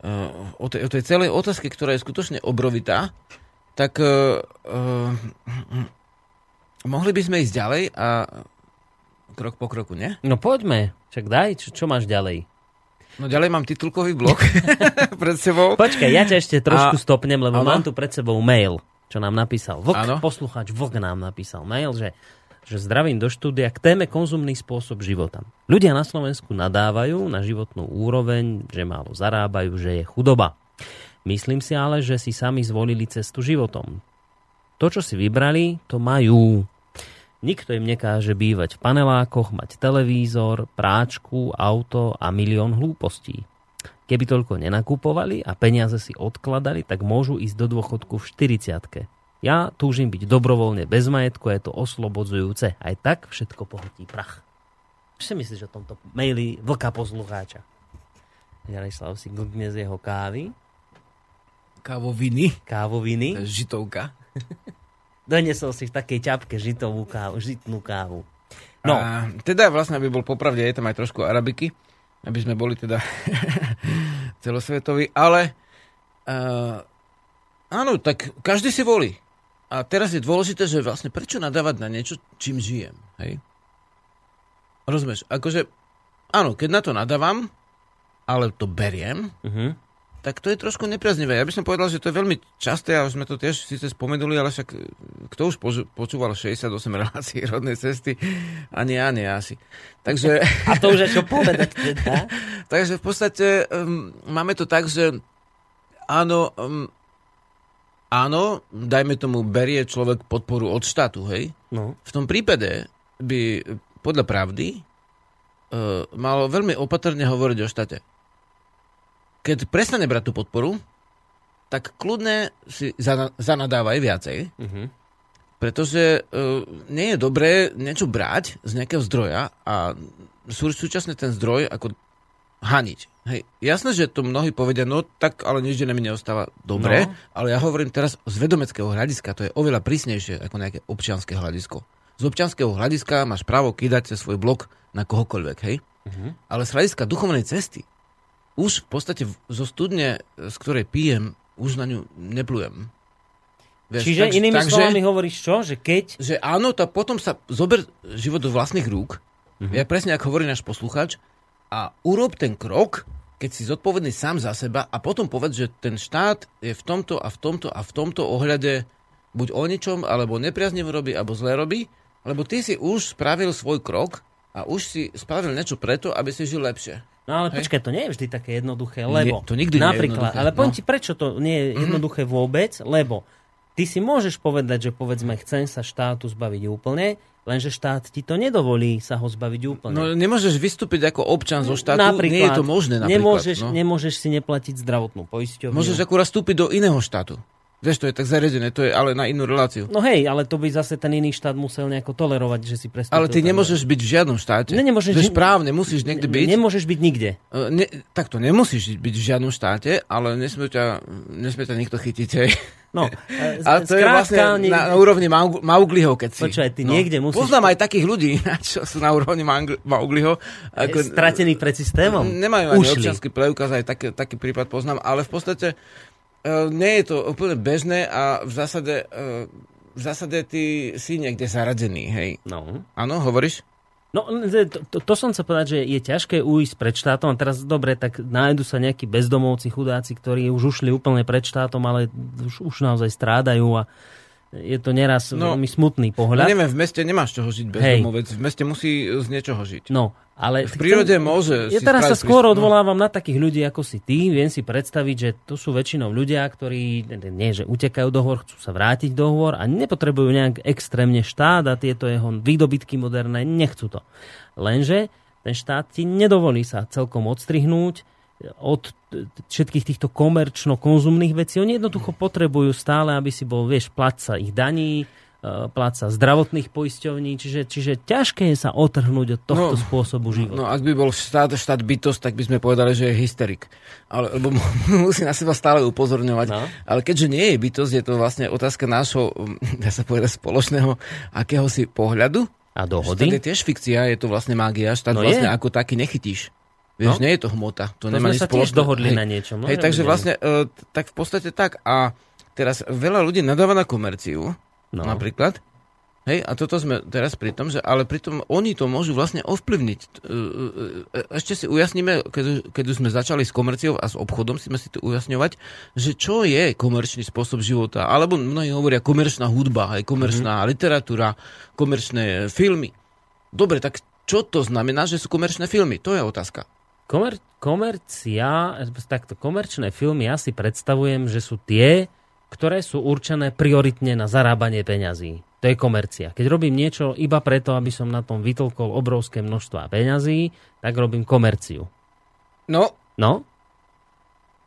uh, o, tej, o tej celej otázke, ktorá je skutočne obrovitá, tak uh, uh, mohli by sme ísť ďalej a krok po kroku, nie? No poďme, čak daj, čo, čo máš ďalej? No ďalej mám titulkový blok pred sebou. Počkaj, ja ťa ešte trošku a... stopnem, lebo ano? mám tu pred sebou mail, čo nám napísal. Vlk, ano? poslucháč Vlk nám napísal mail, že, že zdravím do štúdia k téme konzumný spôsob života. Ľudia na Slovensku nadávajú na životnú úroveň, že málo zarábajú, že je chudoba. Myslím si ale, že si sami zvolili cestu životom. To, čo si vybrali, to majú. Nikto im nekáže bývať v panelákoch, mať televízor, práčku, auto a milión hlúpostí. Keby toľko nenakupovali a peniaze si odkladali, tak môžu ísť do dôchodku v 40 Ja túžim byť dobrovoľne bez majetku, je to oslobodzujúce. Aj tak všetko pohotí prach. Čo si myslíš o tomto maili vlka poslucháča? Jarislav si glkne z jeho kávy. Kávoviny. Kávoviny. Žitovka. Donesol si v takej ťapke žitovú kávu, žitnú kávu. No. A teda vlastne, aby bol popravde, je tam aj trošku arabiky, aby sme boli teda celosvetoví, ale uh, áno, tak každý si volí. A teraz je dôležité, že vlastne prečo nadávať na niečo, čím žijem, hej? Rozumieš? Akože, áno, keď na to nadávam, ale to beriem, uh-huh tak to je trošku nepriaznivé. Ja by som povedal, že to je veľmi časté, a už sme to tiež síce spomenuli, ale však e, kto už počúval 68 relácií rodnej cesty? Ani ja, nie asi. Takže... A to už je čo povedať teda? Takže v podstate um, máme to tak, že áno, um, áno, dajme tomu, berie človek podporu od štátu, hej? No. V tom prípade by podľa pravdy uh, mal veľmi opatrne hovoriť o štáte keď prestane brať tú podporu, tak kľudne si zanadávaj viacej, uh-huh. pretože uh, nie je dobré niečo brať z nejakého zdroja a sú, súčasne ten zdroj ako haniť. Hej, jasné, že to mnohí povedia, no tak ale nič mi neostáva dobre, no. ale ja hovorím teraz z vedomeckého hľadiska, to je oveľa prísnejšie ako nejaké občianské hľadisko. Z občianského hľadiska máš právo kýdať svoj blok na kohokoľvek, hej? Uh-huh. Ale z hľadiska duchovnej cesty už v podstate zo studne, z ktorej pijem, už na ňu neplujem. Vieš, Čiže tak, inými tak, slovami hovoríš čo? Že keď... Že áno, to potom sa zober život do vlastných rúk. Uh-huh. Ja presne ako hovorí náš posluchač. A urob ten krok, keď si zodpovedný sám za seba a potom povedz, že ten štát je v tomto a v tomto a v tomto ohľade buď o ničom, alebo nepriaznivo robí, alebo zle robí, lebo ty si už spravil svoj krok a už si spravil niečo preto, aby si žil lepšie. No ale Hej. počkaj, to nie je vždy také jednoduché, lebo... Nie, to nikdy napríklad, nie je Ale poviem no. ti, prečo to nie je mhm. jednoduché mm-hmm. vôbec, lebo ty si môžeš povedať, že povedzme, chcem sa štátu zbaviť úplne, lenže štát ti to nedovolí sa ho zbaviť úplne. No nemôžeš vystúpiť ako občan zo štátu, napríklad, nie je to možné napríklad. Nemôžeš, no. nemôžeš si neplatiť zdravotnú poisťovňu. Môžeš akurát vstúpiť do iného štátu. Vieš, to je tak zariadené, to je ale na inú reláciu. No hej, ale to by zase ten iný štát musel nejako tolerovať, že si prestúpil. Ale ty nemôžeš byť v žiadnom štáte. Ne, nemôžeš, Vieš, správne, musíš niekde byť. Nemôžeš byť nikde. Uh, ne, takto, nemusíš byť v žiadnom štáte, ale nesmie ťa, nesmie ťa nikto chytiť. Hej. No, ale to skrátka, je vlastne na, na úrovni Maugliho, keď si... Počúvaj, ty no. niekde musíš... Poznám aj takých ľudí, čo sú na úrovni Maugliho. Ako, stratený pred systémom. Nemajú ani Ušli. občianský preukaz, aj taký, taký prípad poznám, ale v podstate nie je to úplne bežné a v zásade, uh, v zásade ty si niekde zaradený, hej. No. Áno, hovoríš? No, to, to, som chcel povedať, že je ťažké ujsť pred štátom a teraz dobre, tak nájdu sa nejakí bezdomovci, chudáci, ktorí už ušli úplne pred štátom, ale už, už naozaj strádajú a je to neraz no, veľmi smutný pohľad. No neviem, v meste nemáš čoho žiť bezdomovec, v meste musí z niečoho žiť. No, ale v prírode chcem, môže Ja teraz sa skôr prístup, odvolávam no. na takých ľudí ako si ty. Viem si predstaviť, že to sú väčšinou ľudia, ktorí nie, že utekajú do hor, chcú sa vrátiť do hor a nepotrebujú nejak extrémne štát a tieto jeho výdobytky moderné, nechcú to. Lenže ten štát ti nedovolí sa celkom odstrihnúť od všetkých týchto komerčno-konzumných vecí. Oni jednoducho potrebujú stále, aby si bol, vieš, platca ich daní, e, pláca zdravotných poisťovní, čiže, čiže ťažké je sa otrhnúť od tohto no, spôsobu života. No ak by bol štát, štát bytosť, tak by sme povedali, že je hysterik. Ale, lebo musí na seba stále upozorňovať. No. Ale keďže nie je bytosť, je to vlastne otázka nášho, dá sa povedať, spoločného akéhosi pohľadu. A dohody? Štát je tiež fikcia, je to vlastne mágia. Štát no vlastne je. ako taký nechytíš. Vieš, no? nie je to hmota. To, to nemá sme sa tiež dohodli hej, na niečom. No, hej, takže vlastne, uh, tak v podstate tak. A teraz veľa ľudí nadáva na komerciu, no. napríklad. Hej, a toto sme teraz pri tom, že ale pritom oni to môžu vlastne ovplyvniť. E, e, ešte si ujasníme, keď, keď už sme začali s komerciou a s obchodom, si si tu ujasňovať, že čo je komerčný spôsob života. Alebo mnohí hovoria komerčná hudba, aj komerčná mm-hmm. literatúra, komerčné filmy. Dobre, tak čo to znamená, že sú komerčné filmy? To je otázka. Komer, komercia, takto komerčné filmy ja si predstavujem, že sú tie, ktoré sú určené prioritne na zarábanie peňazí. To je komercia. Keď robím niečo iba preto, aby som na tom vytolkol obrovské množstva peňazí, tak robím komerciu. No. No?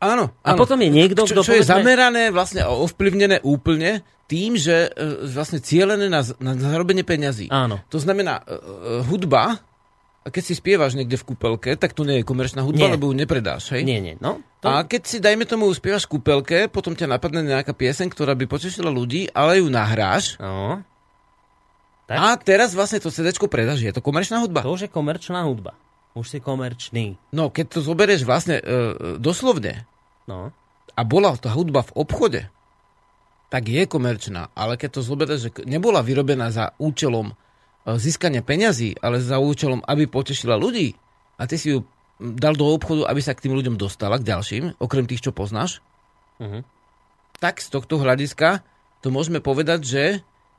Áno. A áno. potom je niekto, kto... Čo, čo povedzme... je zamerané vlastne a ovplyvnené úplne tým, že e, vlastne cieľené na, na zarobenie peňazí. Áno. To znamená, uh, hudba a keď si spievaš niekde v kúpelke, tak to nie je komerčná hudba, Nie. lebo ju nepredáš, hej? Nie, nie, no. To... A keď si, dajme tomu, spievaš kúpelke, potom ťa napadne nejaká pieseň, ktorá by potešila ľudí, ale ju nahráš No, Tak. a teraz vlastne to CD predáš. Je to komerčná hudba? to už je komerčná hudba. Už si komerčný. No, keď to zoberieš vlastne e, doslovne No. a bola tá hudba v obchode, tak je komerčná. Ale keď to zoberieš, že nebola vyrobená za účelom e, získania peňazí, ale za účelom, aby potešila ľudí a ty si ju dal do obchodu, aby sa k tým ľuďom dostala, k ďalším, okrem tých, čo poznáš, Mhm. tak z tohto hľadiska to môžeme povedať, že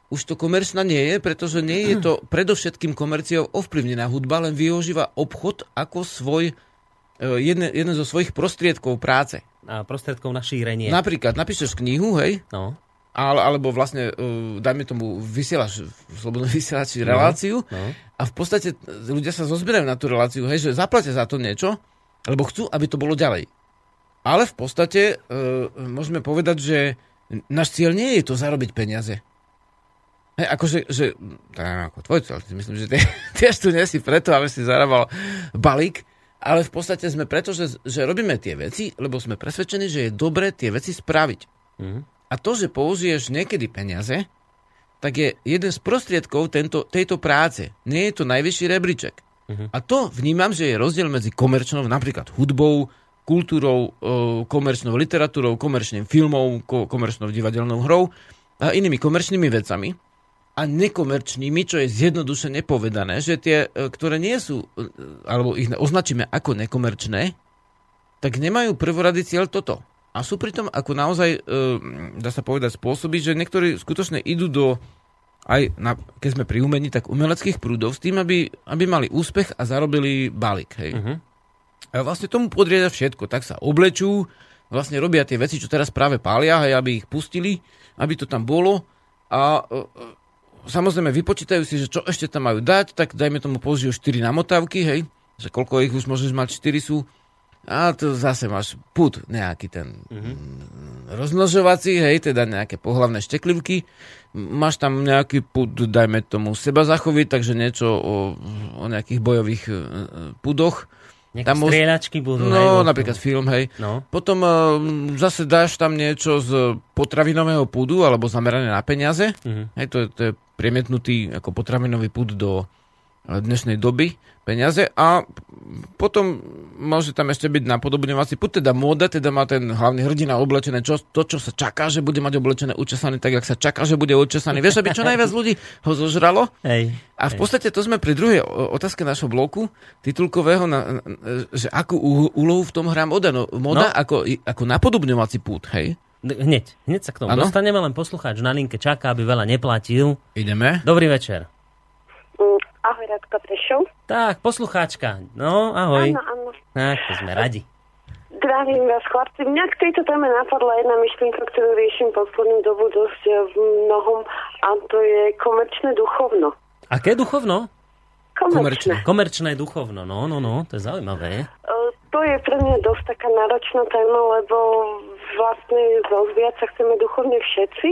už to komerčná nie je, pretože nie je to predovšetkým komerciou ovplyvnená hudba, len využíva obchod ako svoj, e, jeden, jeden zo svojich prostriedkov práce. A prostredkov na šírenie. Napríklad napíšeš knihu, hej, No. Ale, alebo vlastne, uh, dajme tomu, vysielaš v slobodnom vysielači reláciu no. a v podstate ľudia sa zozbierajú na tú reláciu, hej, že zaplatia za to niečo, lebo chcú, aby to bolo ďalej. Ale v podstate uh, môžeme povedať, že náš cieľ nie je to zarobiť peniaze. Hej, akože, že, to ako tvoj cieľ, myslím, že ty, tiež tu nie si preto, aby si zarábal balík, ale v podstate sme preto, že, že robíme tie veci, lebo sme presvedčení, že je dobre tie veci spraviť. Mhm. A to, že použiješ niekedy peniaze, tak je jeden z prostriedkov tento, tejto práce. Nie je to najvyšší rebríček. Mhm. A to vnímam, že je rozdiel medzi komerčnou, napríklad hudbou, kultúrou, e, komerčnou literatúrou, komerčným filmom, ko- komerčnou divadelnou hrou a inými komerčnými vecami a nekomerčnými, čo je zjednodušene povedané, že tie, e, ktoré nie sú, e, alebo ich označíme ako nekomerčné, tak nemajú prvorady cieľ toto. A sú pritom ako naozaj, e, dá sa povedať, spôsoby, že niektorí skutočne idú do, aj na, keď sme pri umení, tak umeleckých prúdov s tým, aby, aby mali úspech a zarobili balík. Hej. Mhm. A vlastne tomu podriedia všetko. Tak sa oblečú, vlastne robia tie veci, čo teraz práve pália, hej, aby ich pustili, aby to tam bolo. A e, e, samozrejme vypočítajú si, že čo ešte tam majú dať, tak dajme tomu použijú 4 namotávky, hej, že koľko ich už môžeš mať, 4 sú. A to zase máš put nejaký ten mm-hmm. rozmnožovací, hej, teda nejaké pohlavné šteklivky. Máš tam nejaký put, dajme tomu seba zachoviť, takže niečo o, o nejakých bojových e, e, pudoch. Nejaké Tam strieľačky budú. hej, No, vo- napríklad film, hej. No. Potom uh, zase dáš tam niečo z potravinového púdu alebo zamerané na peniaze. Mhm. Hej, to, je, to je premietnutý ako potravinový púd do dnešnej doby peniaze a potom môže tam ešte byť napodobňovací púd, teda móda, teda má ten hlavný hrdina oblečené čo, to, čo sa čaká, že bude mať oblečené učesaný, tak jak sa čaká, že bude učesaný. Vieš, aby čo najviac ľudí ho zožralo? Hej. A v podstate to sme pri druhej otázke našho bloku titulkového, na, na- že akú úlohu v tom hrá moda. No, moda No. ako, ako napodobňovací pút, hej? Hneď, hneď sa k tomu Áno? dostaneme, len poslucháč na linke čaká, aby veľa neplatil. Ideme. Dobrý večer. Ahoj, Radka Prešov. Tak, poslucháčka. No, ahoj. Áno, áno. Tak, to sme radi. Zdravím vás, chlapci. Mňa k tejto téme napadla jedna myšlienka, ktorú riešim poslednú dobu dosť eh, v mnohom a to je komerčné duchovno. Aké duchovno? Komerčné. Komerčné duchovno, no, no, no, to je zaujímavé. Eh, To je pre mňa dosť taká náročná téma, lebo vlastne rozvíjať sa chceme duchovne všetci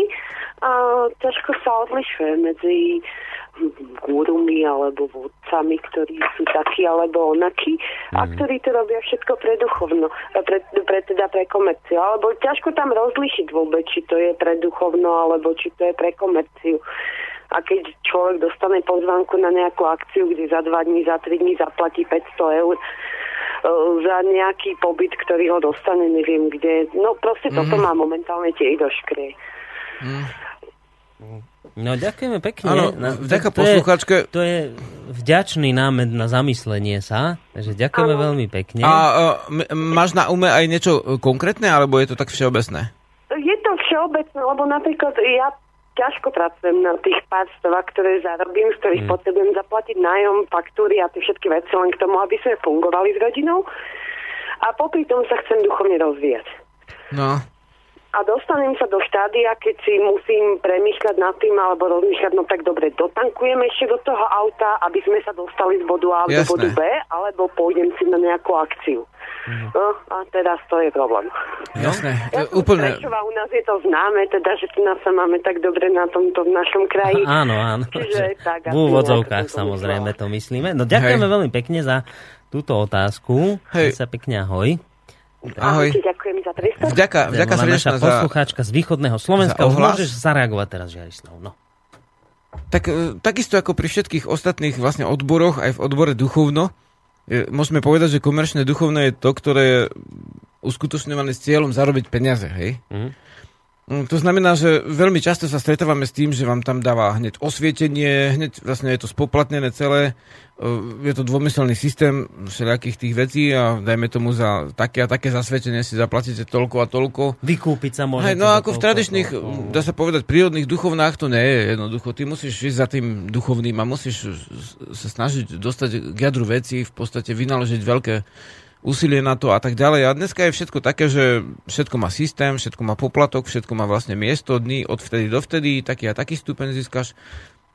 a ťažko sa odlišuje medzi gurumi alebo vodcami, ktorí sú takí alebo onakí a ktorí to robia všetko pre duchovno, eh, pre, pre, teda pre komerciu. Alebo ťažko tam rozlišiť vôbec, či to je pre duchovno alebo či to je pre komerciu. A keď človek dostane pozvánku na nejakú akciu, kde za dva dní, za tri dní zaplatí 500 eur, e, za nejaký pobyt, ktorý ho dostane, neviem kde. No proste mm-hmm. toto má momentálne tie doškrie. No, ďakujeme pekne. Áno, vďaka to je-. To je vďačný námed na zamyslenie sa, takže ďakujeme Áno. veľmi pekne. A uh, m- máš na ume aj niečo e, konkrétne, alebo je to tak všeobecné? Je to všeobecné, lebo napríklad ja ťažko pracujem na tých pár stovák, ktoré zarobím, z ktorých mm. potrebujem zaplatiť nájom, faktúry a tie všetky veci len k tomu, aby sme fungovali s rodinou. A popri tom sa chcem duchovne rozvíjať. No, A dostanem sa do štádia, keď si musím premýšľať nad tým, alebo rozmýšľať, no tak dobre, dotankujem ešte do toho auta, aby sme sa dostali z bodu A do Jasné. bodu B, alebo pôjdem si na nejakú akciu. No, a teraz to je problém. Jasné, to Ja úplne... Prešová, u nás je to známe, teda, že tu nás sa máme tak dobre na tomto v našom kraji. Áno, áno. Čiže tak, v úvodzovkách samozrejme to myslíme. No ďakujeme Hej. veľmi pekne za túto otázku. Hej. Sa pekne ahoj. Ahoj. Ahojte, ďakujem za priestor. Vďaka, vďaka srdečná za... poslucháčka z východného Slovenska. za ohlas. môžeš zareagovať teraz, Žiarislav. No. Tak, e, takisto ako pri všetkých ostatných vlastne odboroch, aj v odbore duchovno, e, môžeme povedať, že komerčné duchovno je to, ktoré je uskutočňované s cieľom zarobiť peniaze, hej? Mhm. Mm, To znamená, že veľmi často sa stretávame s tým, že vám tam dáva hneď osvietenie, hneď vlastne je to spoplatnené celé, e, je to dvomyselný systém všelijakých tých vecí a dajme tomu za také a také zasvetenie si zaplatíte toľko a toľko. Vykúpiť sa môžete. Hej, no ako v tradičných, toľko. dá sa povedať, prírodných duchovnách to nie je jednoducho. Ty musíš ísť za tým duchovným a musíš sa snažiť dostať k jadru veci, v podstate vynaložiť veľké úsilie na to a tak ďalej. A dneska je všetko také, že všetko má systém, všetko má poplatok, všetko má vlastne miesto, dní od vtedy do vtedy, taký a taký stupeň získaš.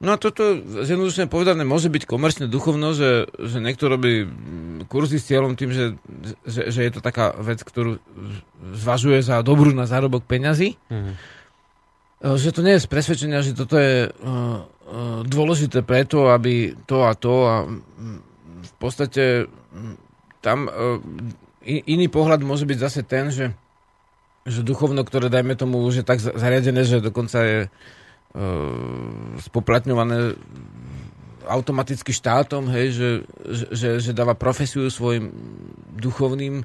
No a toto, zjednodušene povedané, môže byť komerčné duchovno, že, že niekto robí kurzy s cieľom tým, že, že, že je to taká vec, ktorú zvažuje za dobrú na zárobok peňazí. Mhm. E, Že to nie je z presvedčenia, že toto je uh, uh, dôležité preto, aby to a to a v podstate tam i- iný pohľad môže byť zase ten, že, že duchovno, ktoré dajme tomu už je tak za- zariadené, že dokonca je uh, spoplatňované automaticky štátom, hej, že, že, že, že dáva profesiu svojim duchovným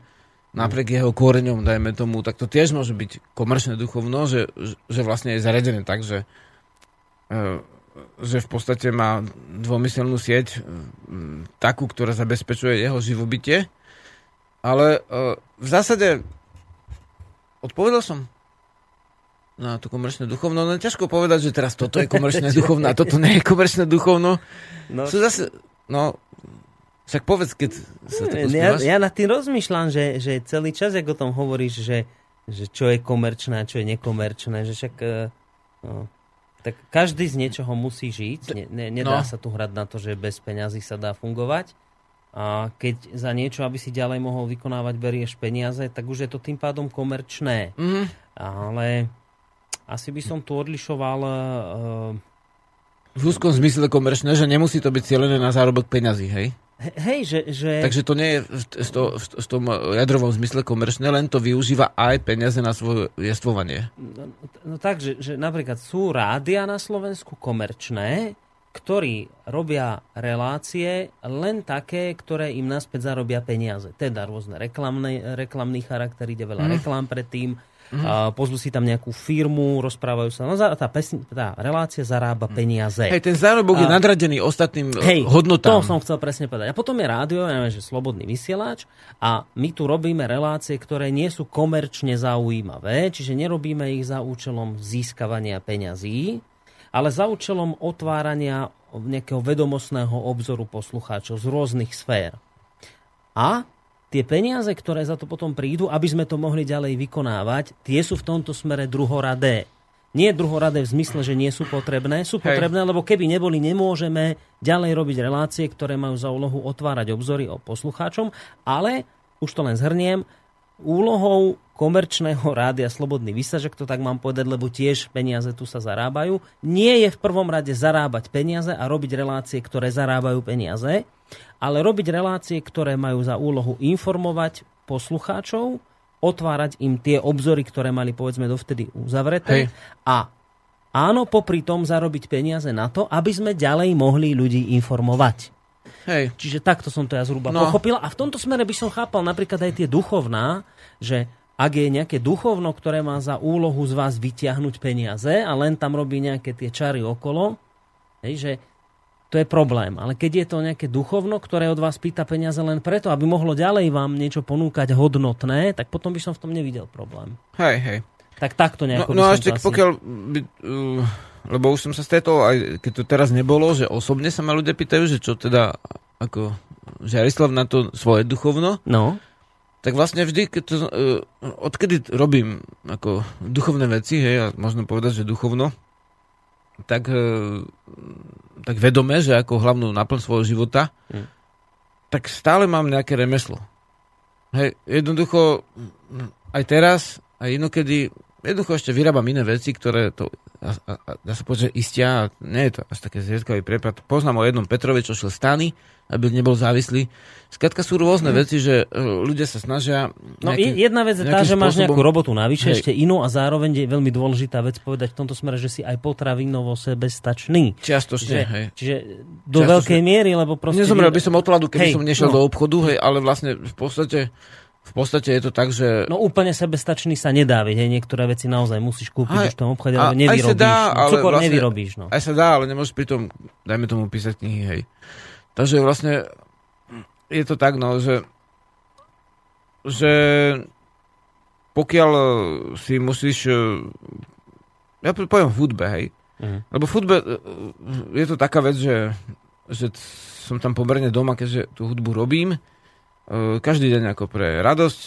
napriek jeho koreňom, dajme tomu, tak to tiež môže byť komerčné duchovno, že, že vlastne je zariadené tak, že, e, že v podstate má dvomyselnú sieť takú, ktorá zabezpečuje jeho živobytie. Ale e, v zásade odpovedal som na to komerčné duchovno. No ťažko povedať, že teraz toto je komerčné duchovno a toto nie je komerčné duchovno. No, Sú zase, no, však povedz, keď sa tak ja, ja nad tým rozmýšľam, že, že celý čas, ako o tom hovoríš, že, že čo je komerčné a čo je nekomerčné, že však eh, no, tak každý z niečoho musí žiť. Ne, ne, nedá No. sa tu hrať na to, že bez peňazí sa dá fungovať. A keď za niečo, aby si ďalej mohol vykonávať, berieš peniaze, tak už je to tým pádom komerčné. Mhm. Ale asi by som tu odlišoval uh, V úzkom zmysle komerčné, že nemusí to byť cieľené na zárobok peňazí, hej? Hej, že, že Takže to nie je v, to, v, tom jadrovom zmysle komerčné, len to využíva aj peniaze na svoje jestvovanie. No, no tak, že, že napríklad sú rádia na Slovensku komerčné, ktorí robia relácie len také, ktoré im naspäť zarobia peniaze. Teda rôzne reklamné, reklamný charakter, ide veľa mm. reklám predtým, mm. pozvú si tam nejakú firmu, rozprávajú sa. No, tá, pesň, tá relácia zarába peniaze. Hej, ten zárobok je A- nadradený ostatným Hej, Hej, hodnotám. to som chcel presne povedať. A potom je rádio, ja neviem, že slobodný vysielač a my tu robíme relácie, ktoré nie sú komerčne zaujímavé, čiže nerobíme ich za účelom získavania peňazí, ale za účelom otvárania nejakého vedomostného obzoru poslucháčov z rôznych sfér. A tie peniaze, ktoré za to potom prídu, aby sme to mohli ďalej vykonávať, tie sú v tomto smere druhoradé. Nie druhoradé v zmysle, že nie sú potrebné. Sú Hej. potrebné, lebo keby neboli, nemôžeme ďalej robiť relácie, ktoré majú za úlohu otvárať obzory o poslucháčom, ale, už to len zhrniem, úlohou komerčného rádia Slobodný vysažek, to tak mám povedať, lebo tiež peniaze tu sa zarábajú, nie je v prvom rade zarábať peniaze a robiť relácie, ktoré zarábajú peniaze, ale robiť relácie, ktoré majú za úlohu informovať poslucháčov, otvárať im tie obzory, ktoré mali povedzme dovtedy uzavreté Hej. a áno, popri tom zarobiť peniaze na to, aby sme ďalej mohli ľudí informovať. Hej. Čiže takto som to ja zhruba no. Pochopil. A v tomto smere by som chápal napríklad aj tie duchovná, že ak je nejaké duchovno, ktoré má za úlohu z vás vytiahnuť peniaze a len tam robí nejaké tie čary okolo, hej, že to je problém. Ale keď je to nejaké duchovno, ktoré od vás pýta peniaze len preto, aby mohlo ďalej vám niečo ponúkať hodnotné, tak potom by som v tom nevidel problém. Hej, hej. Tak takto No, nejako no som a ešte to asi... pokiaľ by, uh, lebo už som sa stretol, aj keď to teraz nebolo, že osobne sa ma ľudia pýtajú, že čo teda ako Žarislav na to svoje duchovno, No, tak vlastne vždy, keď to, uh, odkedy robím ako duchovné veci, hej, a možno povedať, že duchovno, tak, uh, tak vedome, že ako hlavnú náplň svojho života, Hm. tak stále mám nejaké remeslo. Hej, jednoducho, aj teraz, aj inokedy, jednoducho ešte vyrábam iné veci, ktoré to, a, a, a, dá sa povedať, že istia, nie je to až také zriedkavý prepad. Poznám o jednom Petrovi, čo šiel stany, aby nebol závislý. Skladka sú rôzne mm. veci, že uh, ľudia sa snažia... No nejaký, jedna vec je tá, že máš nejakú robotu navyše, hej. ešte inú a zároveň je veľmi dôležitá vec povedať v tomto smere, že si aj potravinovo sebestačný. Čiastočne, že, hej. Čiže do Čiastočne. veľkej miery, lebo proste... Nezomrel by som od hladu, keby hej, som nešiel no. do obchodu, hej, ale vlastne v podstate v podstate je to tak, že... No úplne sebestačný sa nedá, veď, niektoré veci naozaj musíš kúpiť aj, už v tom obchode, ale nevyrobíš. Dá, no, cukor vlastne, nevyrobíš, no. Aj sa dá, ale nemôžeš pri tom, dajme tomu, písať knihy, hej. Takže vlastne je to tak, no, že, že pokiaľ si musíš, ja poviem v hudbe, hej, uh-huh. lebo v hudbe je to taká vec, že, že som tam pomerne doma, keďže tú hudbu robím, každý deň ako pre radosť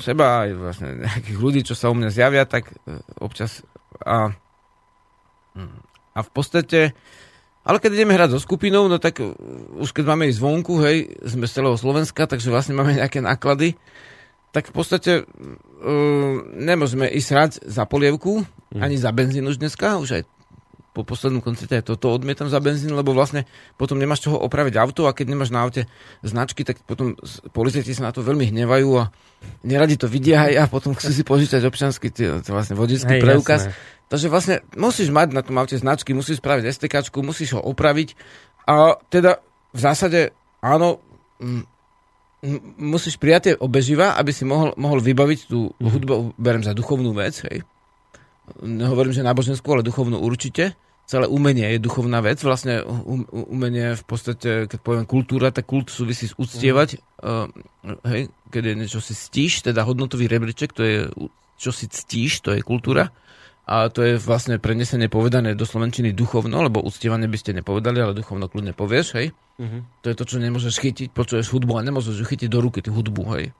seba aj vlastne nejakých ľudí, čo sa u mňa zjavia, tak občas a, a v podstate ale keď ideme hrať so skupinou, no tak uh, už keď máme ísť zvonku, hej, sme z celého Slovenska, takže vlastne máme nejaké náklady, tak v podstate uh, nemôžeme ísť hrať za polievku, mm. ani za benzín už dneska, už aj po poslednom koncerte aj toto odmietam za benzín, lebo vlastne potom nemáš čoho opraviť auto a keď nemáš na aute značky, tak potom policajti sa na to veľmi hnevajú a neradi to vidia aj a potom chcú si požičať občanský vlastne vodický preukaz. Jasné. Takže vlastne musíš mať na tom aute značky, musíš spraviť STK, musíš ho opraviť a teda v zásade áno, m- musíš prijať tie obeživa, aby si mohol, mohol vybaviť tú mm-hmm. hudbu, berem za duchovnú vec, hej. Nehovorím, že náboženskú, ale duchovnú určite. Celé umenie je duchovná vec. Vlastne um, umenie v podstate, keď poviem kultúra, tak kult súvisí s uctievať. Mm. Uh, hej, keď je niečo si stíš, teda hodnotový rebríček, to je čo si ctíš, to je kultúra a to je vlastne prenesenie povedané do slovenčiny duchovno, lebo uctievanie by ste nepovedali, ale duchovno kľudne povieš, hej. Uh-huh. To je to, čo nemôžeš chytiť, počuješ hudbu a nemôžeš ju chytiť do ruky, tú hudbu, hej.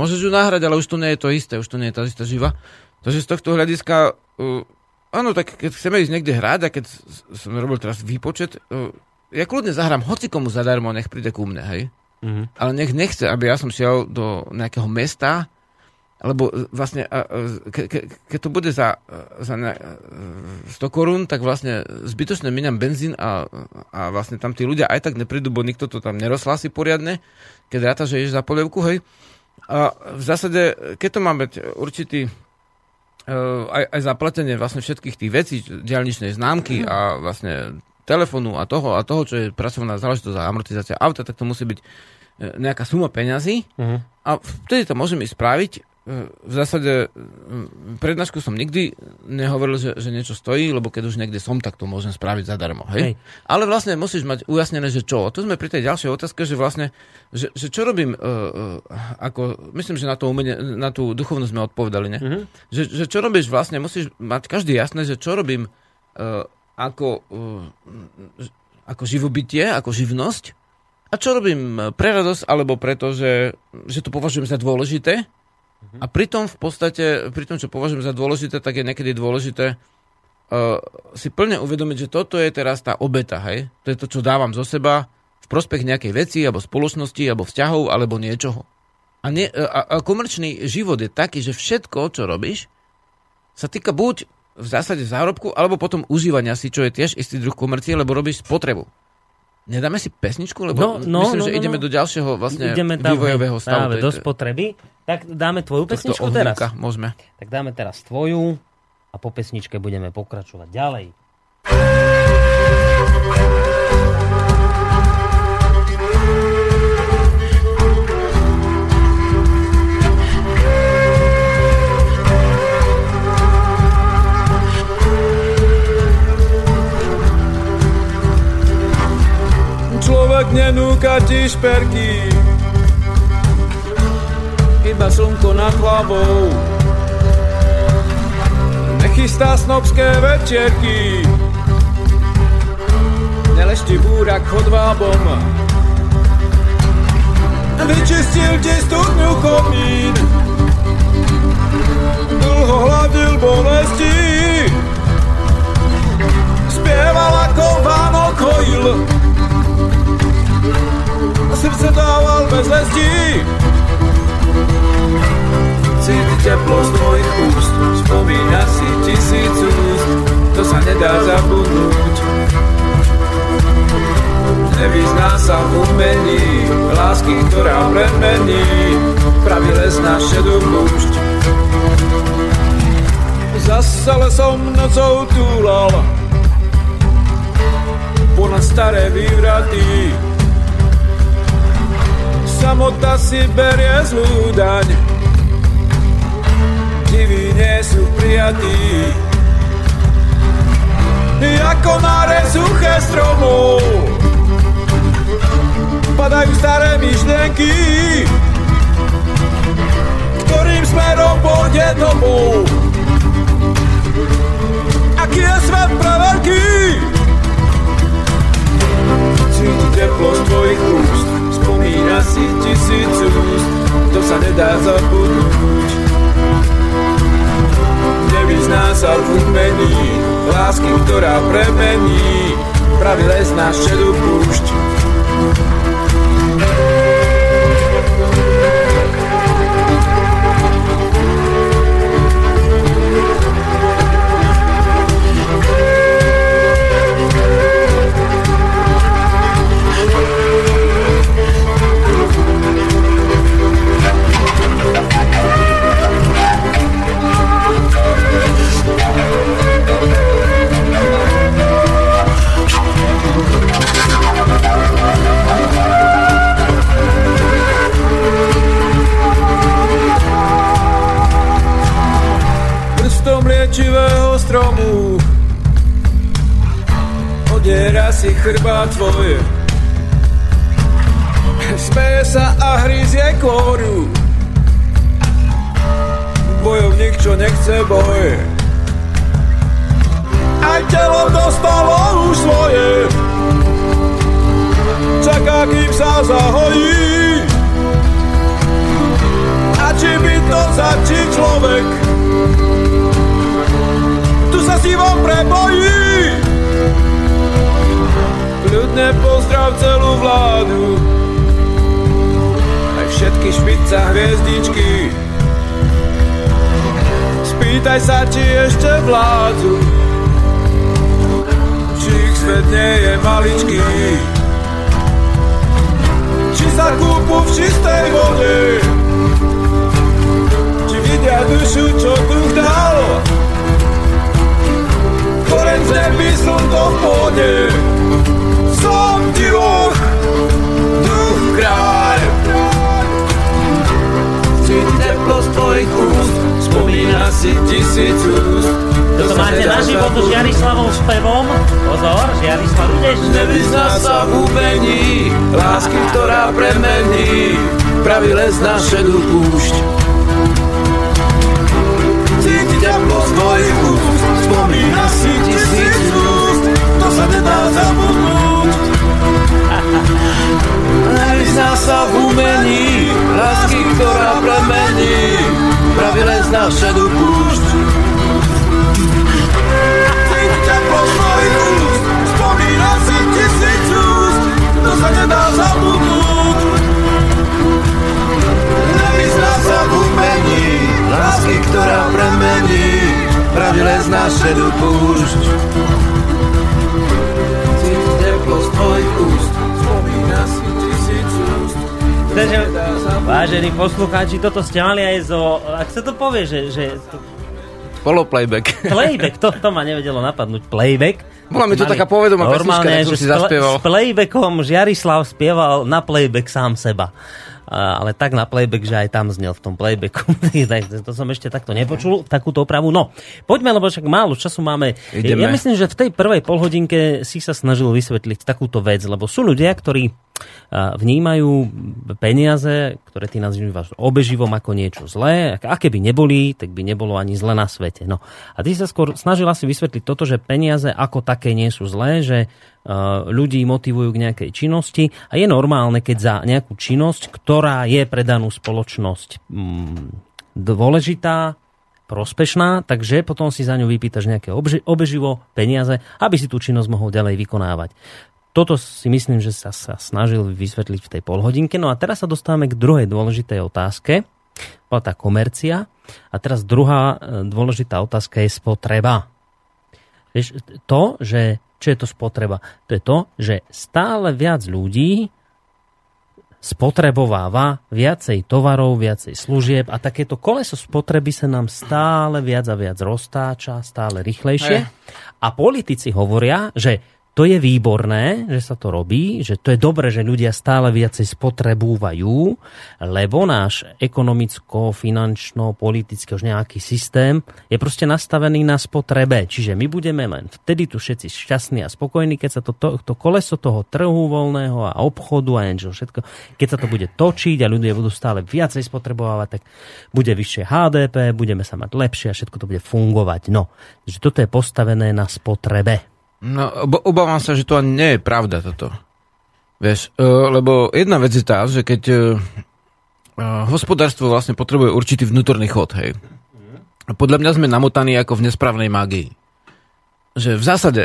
Môžeš ju nahrať, ale už to nie je to isté, už to nie je tá istá živa. Takže z tohto hľadiska, uh, áno, tak keď chceme ísť niekde hrať a keď som robil teraz výpočet, uh, ja kľudne zahrám hoci komu zadarmo, nech príde ku mne, hej. Uh-huh. Ale nech nechce, aby ja som šiel do nejakého mesta, lebo e, vlastne, ke, ke, keď to bude za, za ne, 100 korún, tak vlastne zbytočne miniam benzín a, a vlastne tam tí ľudia aj tak neprídu, bo nikto to tam nerozhlási poriadne, keď ráta, že ješ za polievku, hej. A v zásade, keď to má byť určitý e, aj, aj zaplatenie vlastne všetkých tých vecí, diálničnej známky a vlastne telefónu a toho a toho, čo je pracovná záležitosť a amortizácia auta, tak to musí byť e, nejaká suma peňazí uh-huh. a vtedy to môžeme spraviť v zásade prednášku som nikdy nehovoril, že, že niečo stojí, lebo keď už niekde som, tak to môžem spraviť zadarmo. Hej? hej. Ale vlastne musíš mať ujasnené, že čo. Tu sme pri tej ďalšej otázke, že vlastne, že, že čo robím, uh, uh, ako, myslím, že na, to umenie, na tú duchovnosť sme odpovedali, ne? Uh-huh. Že, že čo robíš vlastne, musíš mať každý jasné, že čo robím uh, ako, uh, ako živobytie, ako živnosť a čo robím pre radosť, alebo preto, že, že to považujem za dôležité, a pritom v podstate, pri tom, čo považujem za dôležité, tak je niekedy dôležité uh, si plne uvedomiť, že toto je teraz tá obeta, hej? To je to, čo dávam zo seba v prospech nejakej veci, alebo spoločnosti, alebo vzťahov, alebo niečoho. A, nie, a, a komerčný život je taký, že všetko, čo robíš, sa týka buď v zásade zárobku, alebo potom užívania si, čo je tiež istý druh komercie, lebo robíš spotrebu. Nedáme si pesničku, lebo no, no, myslím, no, že no, ideme no. do ďalšieho vlastne ideme tam, vývojového stavu. Práve, do spotreby. Tak dáme tvoju pesničku teraz. Môžeme. Tak dáme teraz tvoju a po pesničke budeme pokračovať ďalej. Človek nenúka ti šperky. Iba slnko nad hlavou. Nechystá snobské večerky Nelešti búrak chodvábom Vyčistil ti studňu komín. Dlho hladil bolesti. Spieval ako Vánok a srdce dával bez lezdí. Cíti teplo z tvojich úst, spomína si tisíc úst, to sa nedá zabudnúť. Nevyzná sa v umení, lásky, ktorá premení, pravý les na šedú púšť. Zasa lesom nocou túlal, ponad staré vývraty, Samota si berie zlú daň, divy nie sú prijatí. Ako na suché stromov padajú staré myšlienky, ktorým smerom pôjde domov. Aký je svet pre veľký? Cíti teplo z tvojich úst, spomína si tisíc úst, to sa nedá zabudnúť. Nevyzná sa v umení, lásky, ktorá premení, pravý les na šedú púšť. Takže, vážení poslucháči, toto ste mali aj zo... Ak sa to povie, že... že Poloplayback. playback, to, to ma nevedelo napadnúť. Playback. Bola mi to Mali- taká povedomá pesnička, Normálne, som že si s pl- zaspieval. S playbackom Žiarislav spieval na playback sám seba. Ale tak na playback, že aj tam znel v tom playbacku. To som ešte takto nepočul, takúto opravu. No, poďme, lebo však málo času máme. Ideme. Ja myslím, že v tej prvej polhodinke si sa snažil vysvetliť takúto vec, lebo sú ľudia, ktorí vnímajú peniaze, ktoré ty nazývaš obeživom ako niečo zlé. Ak- Aké by neboli, tak by nebolo ani zle na svete. No. A ty sa skôr snažil asi vysvetliť toto, že peniaze ako také nie sú zlé, že ľudí motivujú k nejakej činnosti a je normálne, keď za nejakú činnosť, ktorá je pre danú spoločnosť mm, dôležitá, prospešná, takže potom si za ňu vypýtaš nejaké obeživo, peniaze, aby si tú činnosť mohol ďalej vykonávať. Toto si myslím, že sa, sa snažil vysvetliť v tej polhodinke. No a teraz sa dostávame k druhej dôležitej otázke. Bola tá komercia. A teraz druhá e, dôležitá otázka je spotreba. Vieš, to, že čo je to spotreba? To je to, že stále viac ľudí spotrebováva viacej tovarov, viacej služieb a takéto koleso spotreby sa nám stále viac a viac roztáča, stále rýchlejšie. A politici hovoria, že to je výborné, že sa to robí, že to je dobré, že ľudia stále viacej spotrebúvajú, lebo náš ekonomicko, finančno, politický už nejaký systém je proste nastavený na spotrebe. Čiže my budeme len vtedy tu všetci šťastní a spokojní, keď sa to, to, to koleso toho trhu voľného a obchodu a niečo všetko, keď sa to bude točiť a ľudia budú stále viacej spotrebovať, tak bude vyššie HDP, budeme sa mať lepšie a všetko to bude fungovať. No, že toto je postavené na spotrebe. No, obávam sa, že to ani nie je pravda toto. Vieš, uh, lebo jedna vec je tá, že keď uh, hospodárstvo vlastne potrebuje určitý vnútorný chod, hej. Podľa mňa sme namotaní ako v nesprávnej mágii. Že v zásade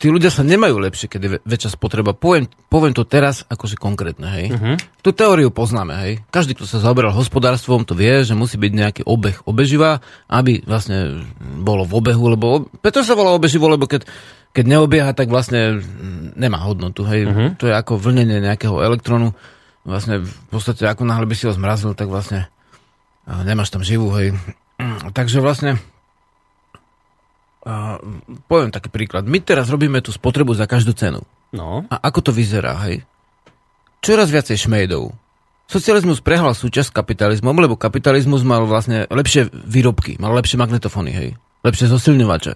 tí ľudia sa nemajú lepšie, keď je väčšia spotreba. Poviem, poviem to teraz akože konkrétne, hej. Uh-huh. Tú teóriu poznáme, hej. Každý, kto sa zaoberal hospodárstvom, to vie, že musí byť nejaký obeh obeživa, aby vlastne bolo v obehu, lebo preto sa volá obeživo, lebo keď, keď neobieha, tak vlastne nemá hodnotu, hej. Uh-huh. To je ako vlnenie nejakého elektrónu. Vlastne v podstate, ako náhle by si ho zmrazil, tak vlastne nemáš tam živú, hej. Takže vlastne Uh, poviem taký príklad. My teraz robíme tú spotrebu za každú cenu. No. A ako to vyzerá, hej? Čoraz viacej šmejdov. Socializmus prehral súčasť kapitalizmom, lebo kapitalizmus mal vlastne lepšie výrobky, mal lepšie magnetofóny, hej? Lepšie zosilňovače.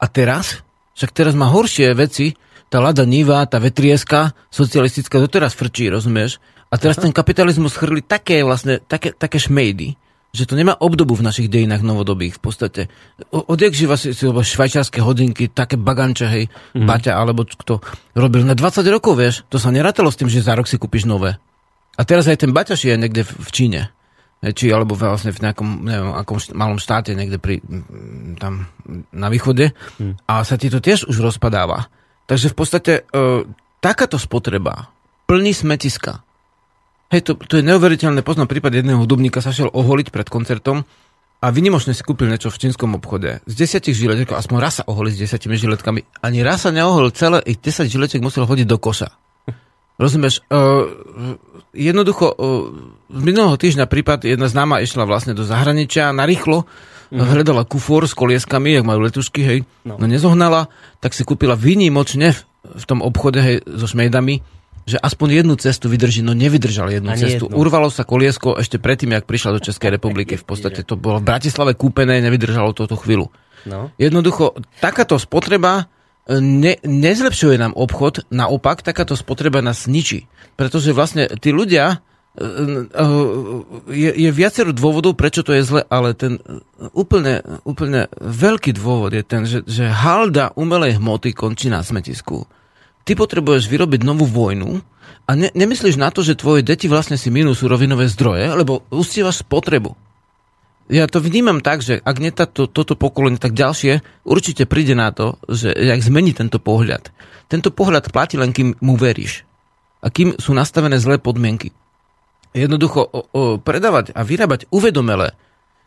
A teraz? Však teraz má horšie veci, tá Lada Niva, tá vetrieska socialistická, doteraz frčí, rozumieš? A teraz Aha. ten kapitalizmus chrli také vlastne, také, také šmejdy, že to nemá obdobu v našich dejinách novodobých v podstate. Odjak živa si, si švajčiarske hodinky, také baganče, hej, mm. Baťa, alebo kto robil na 20 rokov, vieš, to sa nerátalo s tým, že za rok si kúpiš nové. A teraz aj ten Baťa je niekde v, Číne. Či alebo vlastne v nejakom neviem, akom malom štáte niekde pri, tam na východe mm. a sa ti to tiež už rozpadáva. Takže v podstate e, takáto spotreba plní smetiska Hej, to, to je neuveriteľné. Poznám prípad jedného hudobníka, sa šiel oholiť pred koncertom a vynimočne si kúpil niečo v čínskom obchode. Z desiatich žiletek, aspoň raz sa oholi s desiatimi žiletkami, ani raz sa neoholil, celé ich 10 žiletek musel hodiť do koša. Rozumieš? Uh, jednoducho, uh, z minulého týždňa prípad jedna známa išla vlastne do zahraničia na rýchlo, mm. hľadala kufor s kolieskami, jak majú letušky, hej, no. no nezohnala, tak si kúpila výnimočne v, v tom obchode, hej, so šmejdami, že aspoň jednu cestu vydrží, no nevydržal jednu Ani cestu. Jednu. Urvalo sa koliesko ešte predtým, jak prišla do Českej republiky. V podstate to bolo v Bratislave kúpené, nevydržalo toto chvíľu. No. Jednoducho, takáto spotreba e, ne, nezlepšuje nám obchod, naopak takáto spotreba nás ničí. Pretože vlastne tí ľudia, e, e, je, je viacero dôvodov, prečo to je zle, ale ten úplne, úplne veľký dôvod je ten, že, že halda umelej hmoty končí na smetisku ty potrebuješ vyrobiť novú vojnu a ne, nemyslíš na to, že tvoje deti vlastne si minú surovinové zdroje, lebo ustievaš spotrebu. Ja to vnímam tak, že ak nie táto, toto pokolenie, tak ďalšie určite príde na to, že jak zmení tento pohľad. Tento pohľad platí len, kým mu veríš. A kým sú nastavené zlé podmienky. Jednoducho o, o, predávať a vyrábať uvedomele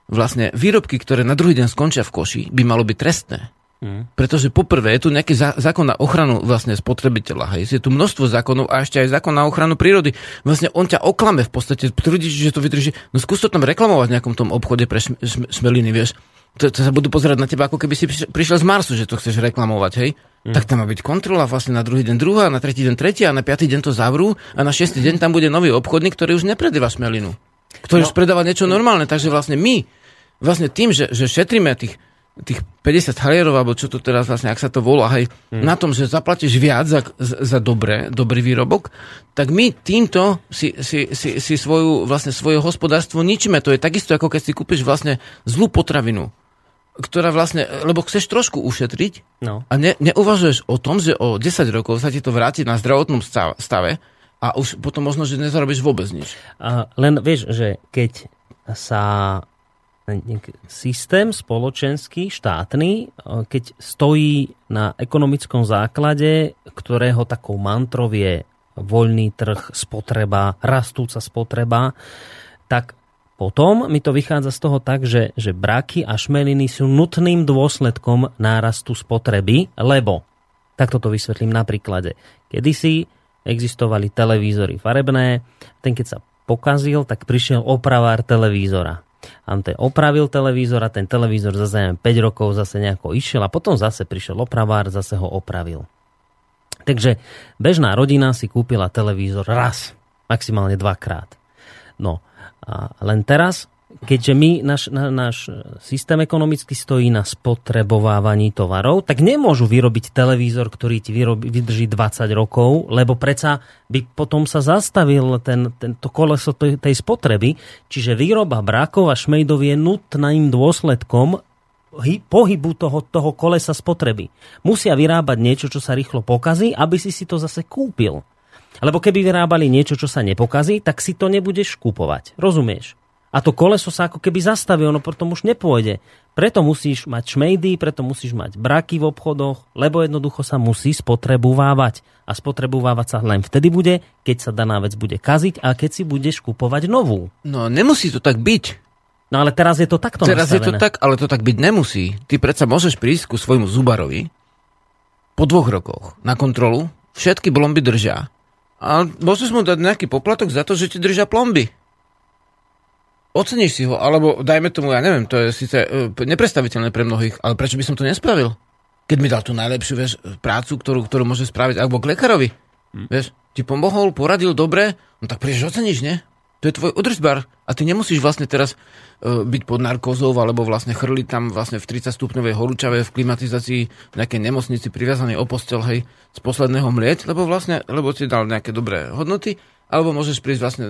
vlastne výrobky, ktoré na druhý deň skončia v koši, by malo byť trestné. Mm. Pretože poprvé je tu nejaký za, zákon na ochranu vlastne spotrebiteľa. Hej. Je tu množstvo zákonov a ešte aj zákon na ochranu prírody. Vlastne on ťa oklame v podstate. Tvrdí, že to vydrží. No skús to tam reklamovať v nejakom tom obchode pre šm, šm, šmeliny, vieš. To, to sa budú pozerať na teba, ako keby si prišiel z Marsu, že to chceš reklamovať, hej. Mm. Tak tam má byť kontrola vlastne na druhý deň druhá, na tretí deň tretia a na piatý deň to zavrú a na šiestý deň tam bude nový obchodník, ktorý už nepredáva šmelinu. Ktorý no. už predáva niečo normálne. Takže vlastne my, vlastne tým, že, že šetríme tých tých 50 halierov, alebo čo to teraz vlastne, ak sa to volá, hej, hmm. na tom, že zaplatíš viac za, za dobré, dobrý výrobok, tak my týmto si, si, si, si svoju, vlastne svoje hospodárstvo ničíme. To je takisto, ako keď si kúpiš vlastne zlú potravinu, ktorá vlastne, lebo chceš trošku ušetriť no. a ne, neuvažuješ o tom, že o 10 rokov sa ti to vráti na zdravotnom stave a už potom možno, že nezarobíš vôbec nič. A len vieš, že keď sa systém spoločenský, štátny, e, keď stojí na ekonomickom základe, ktorého takou mantrov je voľný trh, spotreba, rastúca spotreba, tak potom mi to vychádza z toho tak, že, že braky a šmeliny sú nutným dôsledkom nárastu spotreby, lebo, takto to vysvetlím na príklade, kedysi existovali televízory farebné. Ten keď sa pokazil, tak prišiel opravár televízora. A on ten opravil televízor a ten televízor zase neviem, 5 rokov zase nejako išiel a potom zase prišiel opravár, zase ho opravil. Takže bežná rodina si kúpila televízor raz, maximálne dvakrát. No a len teraz keďže my, náš, náš systém ekonomicky stojí na spotrebovávaní tovarov, tak nemôžu vyrobiť televízor, ktorý ti vyrobí, vydrží 20 rokov, lebo predsa by potom sa zastavil ten, tento koleso tej spotreby, čiže výroba brákov a šmejdov je nutným dôsledkom pohybu toho, toho kolesa spotreby. Musia vyrábať niečo, čo sa rýchlo pokazí, aby si si to zase kúpil. Lebo keby vyrábali niečo, čo sa nepokazí, tak si to nebudeš kúpovať. Rozumieš? A to koleso sa ako keby zastaví, ono potom už nepôjde. Preto musíš mať šmejdy, preto musíš mať braky v obchodoch, lebo jednoducho sa musí spotrebovávať. A spotrebovávať sa len vtedy bude, keď sa daná vec bude kaziť a keď si budeš kupovať novú. No nemusí to tak byť. No ale teraz je to takto Teraz nastavené. je to tak, ale to tak byť nemusí. Ty predsa môžeš prísť ku svojmu zubarovi po dvoch rokoch na kontrolu, všetky blomby držia. A môžeš mu dať nejaký poplatok za to, že ti držia plomby oceníš si ho, alebo dajme tomu, ja neviem, to je síce uh, neprestaviteľné pre mnohých, ale prečo by som to nespravil? Keď mi dal tú najlepšiu vieš, prácu, ktorú, ktorú môže spraviť, alebo k lekárovi. Hm. Vieš, ti pomohol, poradil dobre, no tak prečo oceníš, nie? To je tvoj udržbar a ty nemusíš vlastne teraz byť pod narkózou alebo vlastne chrliť tam vlastne v 30 stupňovej horúčave v klimatizácii v nejakej nemocnici priviazanej o postel, hej, z posledného mlieť, lebo vlastne, lebo ti dal nejaké dobré hodnoty alebo môžeš prísť vlastne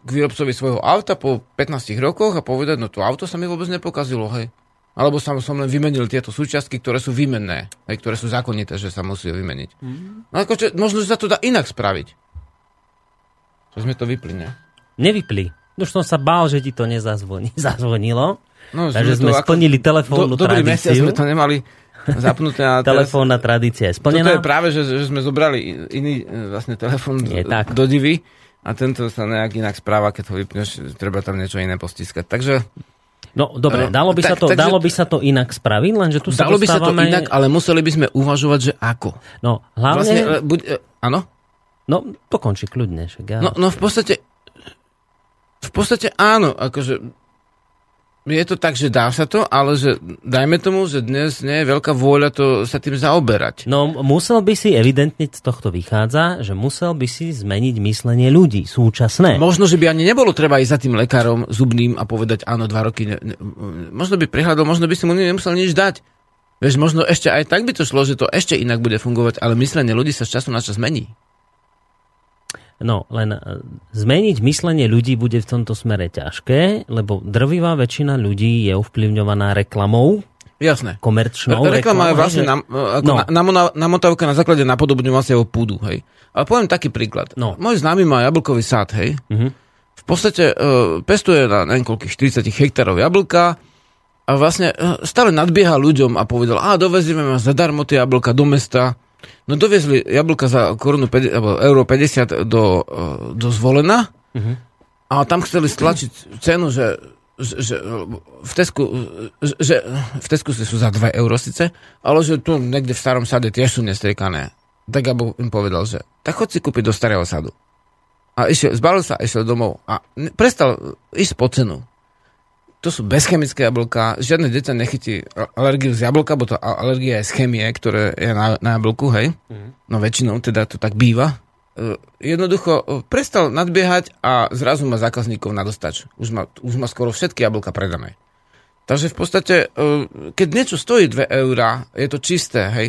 k výrobcovi svojho auta po 15 rokoch a povedať, no to auto sa mi vôbec nepokazilo, hej. Alebo som, som len vymenil tieto súčiastky, ktoré sú výmenné, hej, ktoré sú zákonité, že sa musí vymeniť. Mm. No akože, možno, že sa to dá inak spraviť. Čo sme to vypli, ne? Nevypli. Už som sa bál, že ti to nezazvoní. Zazvonilo. No, Takže sme, ako... splnili telefónnu do, dobrý tradíciu. sme to nemali zapnuté. A Telefónna tradícia je splnená. Toto je práve, že, že sme zobrali iný e, vlastne telefón do divy a tento sa nejak inak správa, keď ho vypneš, treba tam niečo iné postiskať. Takže No dobre, dalo by, tak, sa to, takže, dalo by sa to inak spraviť, lenže tu sa Dalo by sa to inak, ale museli by sme uvažovať, že ako. No, hlavne... Vlastne, e, buď, e, áno? No, to končí kľudne. Však ja... no, no v podstate v podstate áno, akože je to tak, že dá sa to, ale že dajme tomu, že dnes nie je veľká vôľa to sa tým zaoberať. No musel by si, evidentne z tohto vychádza, že musel by si zmeniť myslenie ľudí súčasné. Možno, že by ani nebolo treba ísť za tým lekárom zubným a povedať áno, dva roky. Ne, ne, možno by prehľadol, možno by si mu nemusel nič dať. Vieš, možno ešte aj tak by to šlo, že to ešte inak bude fungovať, ale myslenie ľudí sa z času na čas mení. No, len e, zmeniť myslenie ľudí bude v tomto smere ťažké, lebo drvivá väčšina ľudí je ovplyvňovaná reklamou, Jasné. Komerčnou Reklama je vlastne nam, ako no. na, namotávka na základe napodobňovacieho púdu, hej. Ale poviem taký príklad. No. Môj známy má jablkový sád, hej. Uh-huh. V podstate uh, pestuje na niekoľkých 40 hektárov jablka a vlastne uh, stále nadbieha ľuďom a povedal, a dovezieme ma zadarmo tie jablka do mesta, No doviezli jablka za korunu 50, alebo euro 50 do, eh, do zvolena uh-huh. a tam chceli stlačiť cenu, že, že, že v Tesku, že v Tesku sú za 2 euro síce, ale že tu niekde v starom sade tiež sú nestriekané. Tak Gabo im povedal, že tak chod si kúpiť do starého sadu. A išiel, zbalil sa, išiel domov a prestal ísť po cenu to sú bezchemické jablka, žiadne dieťa nechytí alergiu z jablka, bo to alergia je z chemie, ktoré je na, na jablku, hej? Mm. No väčšinou teda to tak býva. Uh, jednoducho uh, prestal nadbiehať a zrazu má zákazníkov na dostač. Už má, už má skoro všetky jablka predané. Takže v podstate, uh, keď niečo stojí 2 eurá, je to čisté, hej?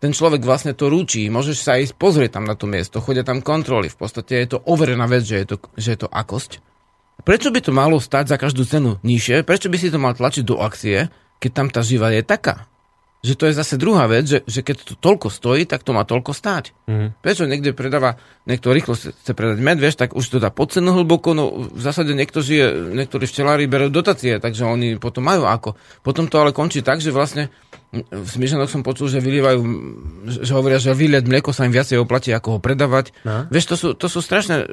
Ten človek vlastne to rúči, môžeš sa ísť pozrieť tam na to miesto, chodia tam kontroly, v podstate je to overená vec, že je to, že je to akosť. Prečo by to malo stať za každú cenu nižšie? Prečo by si to mal tlačiť do akcie, keď tam tá živa je taká? Že to je zase druhá vec, že, že keď to toľko stojí, tak to má toľko stáť. Mm-hmm. Prečo niekde predáva, niekto rýchlo chce predať med, vieš, tak už to dá pod cenu hlboko, no v zásade niekto žije, niektorí včelári berú dotácie, takže oni potom majú ako. Potom to ale končí tak, že vlastne v Smyšanoch som počul, že vylievajú, že hovoria, že vyliať mlieko sa im viacej oplatí, ako ho predávať. No. Vieš, to sú, to sú strašne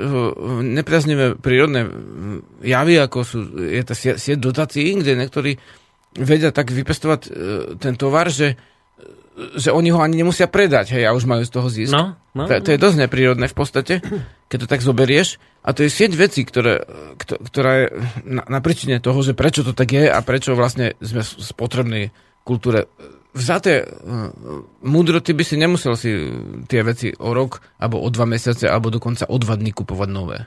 nepriaznivé prírodné javy, ako sú, je tá sieť dotácií, kde niektorí vedia tak vypestovať uh, ten tovar, že že oni ho ani nemusia predať, hej, a už majú z toho zisk. No, no, to, to je dosť neprírodné v podstate, keď to tak zoberieš. A to je sieť vecí, ktoré, kto- ktorá je na, na príčine toho, že prečo to tak je a prečo vlastne sme v spotrebnej kultúre vzaté uh, múdro, ty by si nemusel si tie veci o rok, alebo o dva mesiace, alebo dokonca o dva dní kupovať nové.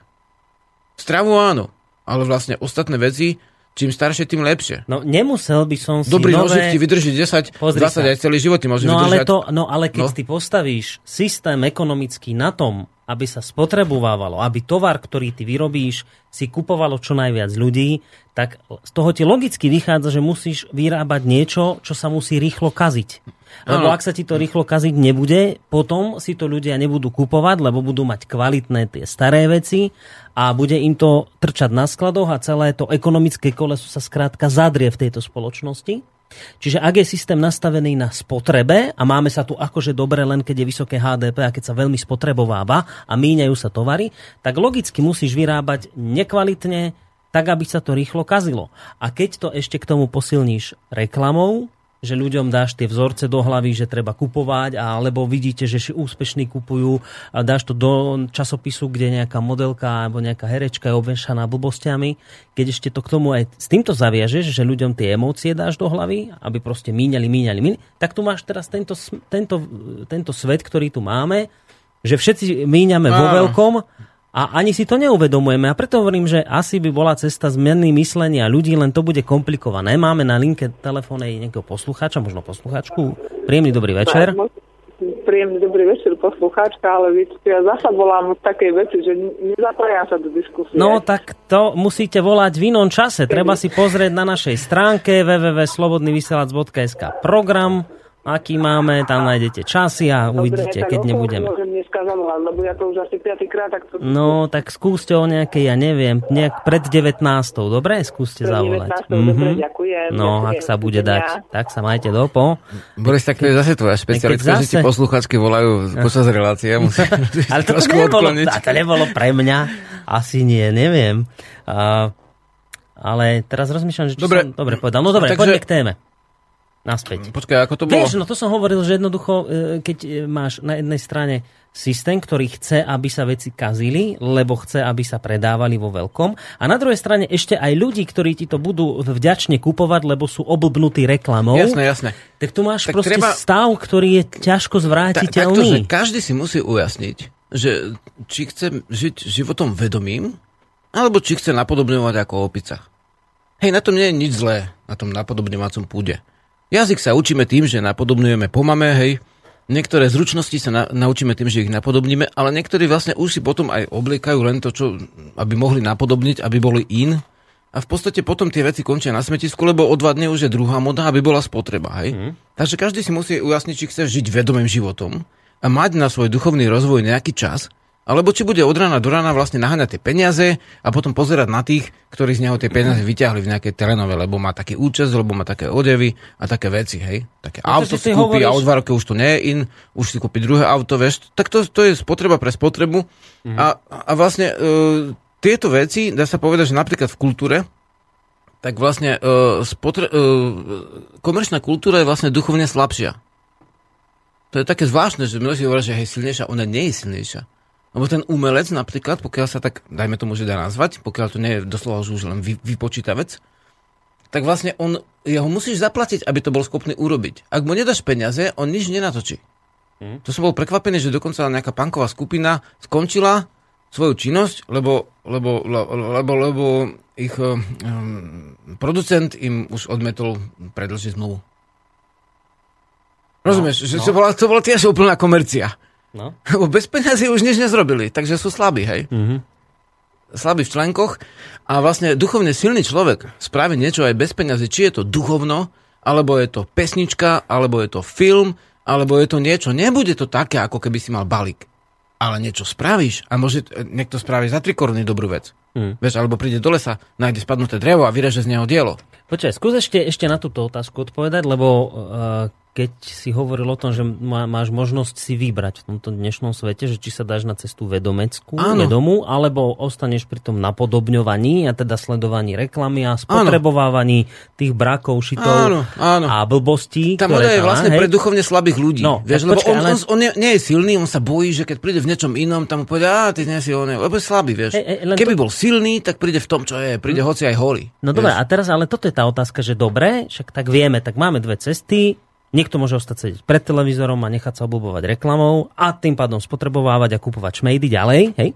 Stravu áno, ale vlastne ostatné veci, čím staršie, tým lepšie. No nemusel by som si Dobrý nové... nožik ti vydrží 10, 20 Pozri sa. aj celý život ti môže No ale, vydržať. to, no ale keď No. ty postavíš systém ekonomický na tom, aby sa spotrebovávalo, aby tovar, ktorý ty vyrobíš, si kupovalo čo najviac ľudí, tak z toho ti logicky vychádza, že musíš vyrábať niečo, čo sa musí rýchlo kaziť. Lebo Áno. ak sa ti to rýchlo kaziť nebude, potom si to ľudia nebudú kupovať, lebo budú mať kvalitné tie staré veci a bude im to trčať na skladoch a celé to ekonomické koleso sa skrátka zadrie v tejto spoločnosti. Čiže ak je systém nastavený na spotrebe a máme sa tu akože dobre len keď je vysoké HDP a keď sa veľmi spotrebováva a míňajú sa tovary, tak logicky musíš vyrábať nekvalitne, tak aby sa to rýchlo kazilo. A keď to ešte k tomu posilníš reklamou, že ľuďom dáš tie vzorce do hlavy, že treba kupovať, alebo vidíte, že si úspešní kupujú a dáš to do časopisu, kde nejaká modelka alebo nejaká herečka je obvešaná blbostiami. Keď ešte to k tomu aj s týmto zaviažeš, že ľuďom tie emócie dáš do hlavy, aby proste míňali, míňali, míňali, tak tu máš teraz tento, tento, tento svet, ktorý tu máme, že všetci míňame vo veľkom a ani si to neuvedomujeme. A preto hovorím, že asi by bola cesta zmeny myslenia ľudí, len to bude komplikované. Máme na linke telefónnej nejakého poslucháča, možno poslucháčku. Príjemný dobrý večer. Príjemný dobrý večer, poslucháčka, ale viete, ja zasa volám v takej veci, že nezapájam sa do diskusie. No tak to musíte volať v inom čase. Treba si pozrieť na našej stránke www.slobodnyvysielac.sk program, aký máme, tam nájdete časy a uvidíte, tak keď nebudeme. Zavolať, lebo ja to už asi piatýkrát takto... No, tak skúste o nejakej, ja neviem, nejak pred 19. Dobre, skúste Pred zavolať. 19., dobre, ďakujem, No, ďakujem, ak sa bude dať, tak sa majte dopo. Boris, tak to je zase tvoja špecialitka, že ti zase- posluchačky volajú počas relácie. Ale to trošku nebolo, to nebolo pre mňa. Asi nie, neviem. A, ale teraz rozmýšľam, že Dobre. som dobre povedal. No dobre, Takže- poďme k téme. Naspäť. Počkaj, ako to bolo? Vieš, no to som hovoril, že jednoducho, e, keď e, máš na jednej strane systém, ktorý chce, aby sa veci kazili, lebo chce, aby sa predávali vo veľkom. A na druhej strane ešte aj ľudí, ktorí ti to budú vďačne kupovať, lebo sú oblbnutí reklamou. Jasné, jasné. Tak tu máš Tak proste treba- stav, ktorý je ťažko Ta, takto, zvrátiteľný. každý si musí ujasniť, že či chce žiť životom vedomým, alebo či chce napodobňovať ako opica. Hej, na tom nie je nič zlé, na tom napodobňovacom púde. Jazyk sa učíme tým, že napodobňujeme po mame, hej. Niektoré zručnosti sa na, naučíme tým, že ich napodobníme, ale niektorí vlastne už si potom aj obliekajú len to, čo, aby mohli napodobniť, aby boli in. A v podstate potom tie veci končia na smetisku, lebo o dva dny už je druhá moda, aby bola spotreba. Hej? Mm. Takže každý si musí ujasniť, či chce žiť vedomým životom a mať na svoj duchovný rozvoj nejaký čas, alebo či bude od rána do rána vlastne naháňať tie peniaze a potom pozerať na tých, ktorí z neho tie peniaze vyťahli v nejakej telenove, lebo má taký účes, lebo má také odevy a také veci, hej. Také No to auto si kúpi a o dva roky už to nie je in, už si kúpi druhé auto, vieš. Tak to, to je spotreba pre spotrebu Mhm. a, a vlastne e, tieto veci, dá sa povedať, že napríklad v kultúre, tak vlastne e, spotre, e, komerčná kultúra je vlastne duchovne slabšia. To je také zvláštne, že mnohí hovoria, že je silnejšia, ona nie je silnejšia. Lebo ten umelec napríklad, pokiaľ sa tak, dajme tomu, že dá nazvať, pokiaľ to nie je doslova už len vy, vypočítavec, tak vlastne on, jeho musíš zaplatiť, aby to bol schopný urobiť. Ak mu nedáš peniaze, on nič nenatočí. To som bol prekvapený, že dokonca nejaká punková skupina skončila svoju činnosť, lebo, lebo, lebo, lebo, ich um, producent im už odmetol predlžiť zmluvu. Rozumieš, že no. to, bola, to bola tiež úplná komercia. No. Lebo bez peniazy už nič nezrobili, takže sú slabí, hej. Mhm. Slabí v členkoch a vlastne duchovne silný človek spraví niečo aj bez peniazy, či je to duchovno, alebo je to pesnička, alebo je to film, alebo je to niečo. Nebude to také, ako keby si mal balík. Ale niečo spravíš a môže niekto spraví za tri koruny dobrú vec. Hmm. Vieš, alebo príde do lesa, nájde spadnuté drevo a vyreže z neho dielo. Počkaj, skús ešte, ešte na túto otázku odpovedať, lebo uh, keď si hovoril o tom, že má, máš možnosť si vybrať v tomto dnešnom svete, že či sa dáš na cestu vedomeckú, Áno. vedomú, alebo ostaneš pri tom napodobňovaní a teda sledovaní reklamy a spotrebovávaní tých brakov, šitov Áno, áno. a blbostí. Tá moda je vlastne hej? pre duchovne slabých ľudí. No, vieš, lebo počkaj, on, ale- on, on nie, nie je silný, on sa bojí, že keď príde v niečom inom, tam mu povie, a ty nie si on, lebo je slabý, vieš. Hej, len Keby to- bol silný, tak príde v tom, čo je, príde hoci aj holý. No dobre, a teraz ale toto je tá otázka, že dobre, však tak vieme, tak máme dve cesty, niekto môže ostať sedieť pred televízorom a nechať sa obľúbovať reklamou a tým pádom spotrebovávať a kupovať šmejdy ďalej, hej?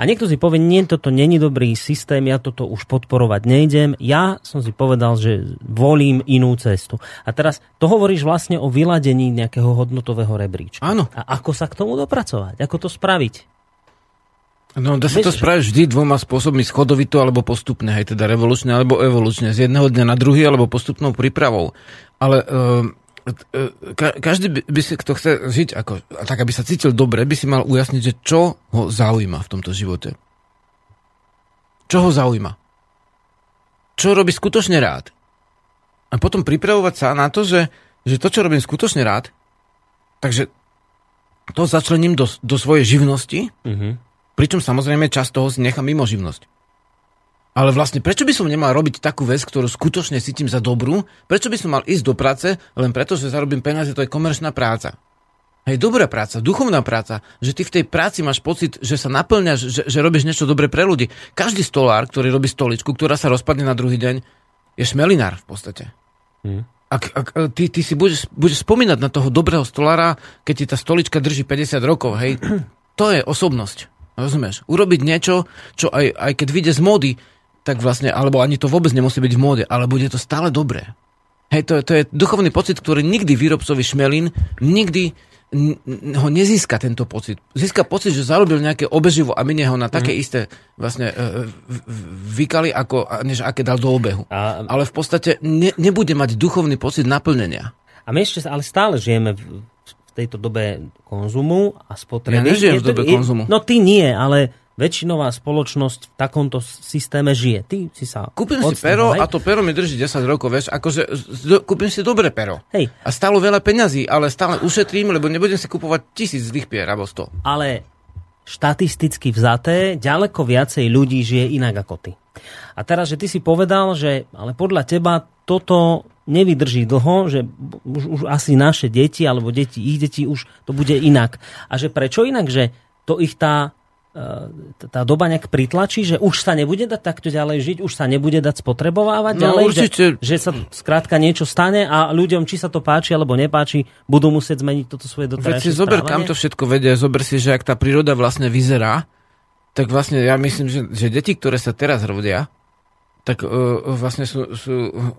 A niekto si povie, nie, toto není dobrý systém, ja toto už podporovať nejdem. Ja som si povedal, že volím inú cestu. A teraz to hovoríš vlastne o vyladení nejakého hodnotového rebríčka. Áno. A ako sa k tomu dopracovať? Ako to spraviť? No, dá sa to spraviť vždy dvoma spôsobmi, schodovito alebo postupne, hej, teda revolučne alebo evolučne, z jedného dňa na druhý alebo postupnou prípravou. Ale uh, ka- každý by, si, kto chce žiť ako, tak, aby sa cítil dobre, by si mal ujasniť, že čo ho zaujíma v tomto živote. Čo ho zaujíma? Čo robí skutočne rád? A potom pripravovať sa na to, že, že to, čo robím skutočne rád, takže to začlením do, do svojej živnosti, Mhm. Pričom samozrejme čas toho si nechám mimo živnosť. Ale vlastne prečo by som nemal robiť takú vec, ktorú skutočne cítim za dobrú? Prečo by som mal ísť do práce len preto, že zarobím peniaze, to je komerčná práca. Hej, dobrá práca, duchovná práca, že ty v tej práci máš pocit, že sa naplňaš, že, že robíš niečo dobré pre ľudí. Každý stolár, ktorý robí stoličku, ktorá sa rozpadne na druhý deň, je šmelinár v podstate. Hm. Ak, ak e, ty, ty si budeš, budeš spomínať na toho dobrého stolára, keď ti tá stolička drží 50 rokov, hej, to je osobnosť. Rozumieš? Urobiť niečo, čo aj, aj keď vyjde z módy, tak vlastne, alebo ani to vôbec nemusí byť v móde, ale bude to stále dobré. Hej, to, je- to je duchovný pocit, ktorý nikdy výrobcovi šmelín, nikdy ho nezíska tento pocit. Získa pocit, že zarobil nejaké obeživo a minie ho na také isté vlastne e, v- v- vykali, ako, než aké dal do obehu. A, Ale v podstate ne, nebude mať duchovný pocit naplnenia. A my ešte ale stále žijeme v, tejto dobe konzumu a spotreby. Ja nežijem Je v to- dobe je- konzumu. No ty nie, ale väčšinová spoločnosť v takomto systéme žije. Ty si sa Kúpim si pero hej? a to pero mi drží 10 rokov, vieš, akože kúpim si dobré pero. Hej, A stálo veľa peňazí, ale stále ušetrím, lebo nebudem si kupovať tisíc zlých pier alebo sto. ale štatisticky vzaté ďaleko viacej ľudí žije inak ako ty. A teraz, že ty si povedal, že ale podľa teba toto nevydrží dlho, že už, už asi naše deti alebo deti, ich deti už to bude inak. A že prečo inak? Že to ich tá tá doba nejak pritlačí, že už sa nebude dať takto ďalej žiť, už sa nebude dať spotrebovávať No, ďalej, určite. Že, že sa skrátka niečo stane a ľuďom, či sa to páči alebo nepáči, budú musieť zmeniť toto svoje Veď doterajšie si zober, kam to všetko vedie, zober si, že ak tá príroda vlastne vyzerá, tak vlastne ja myslím, že, že deti, ktoré sa teraz rodia, tak uh, vlastne sú, sú uh,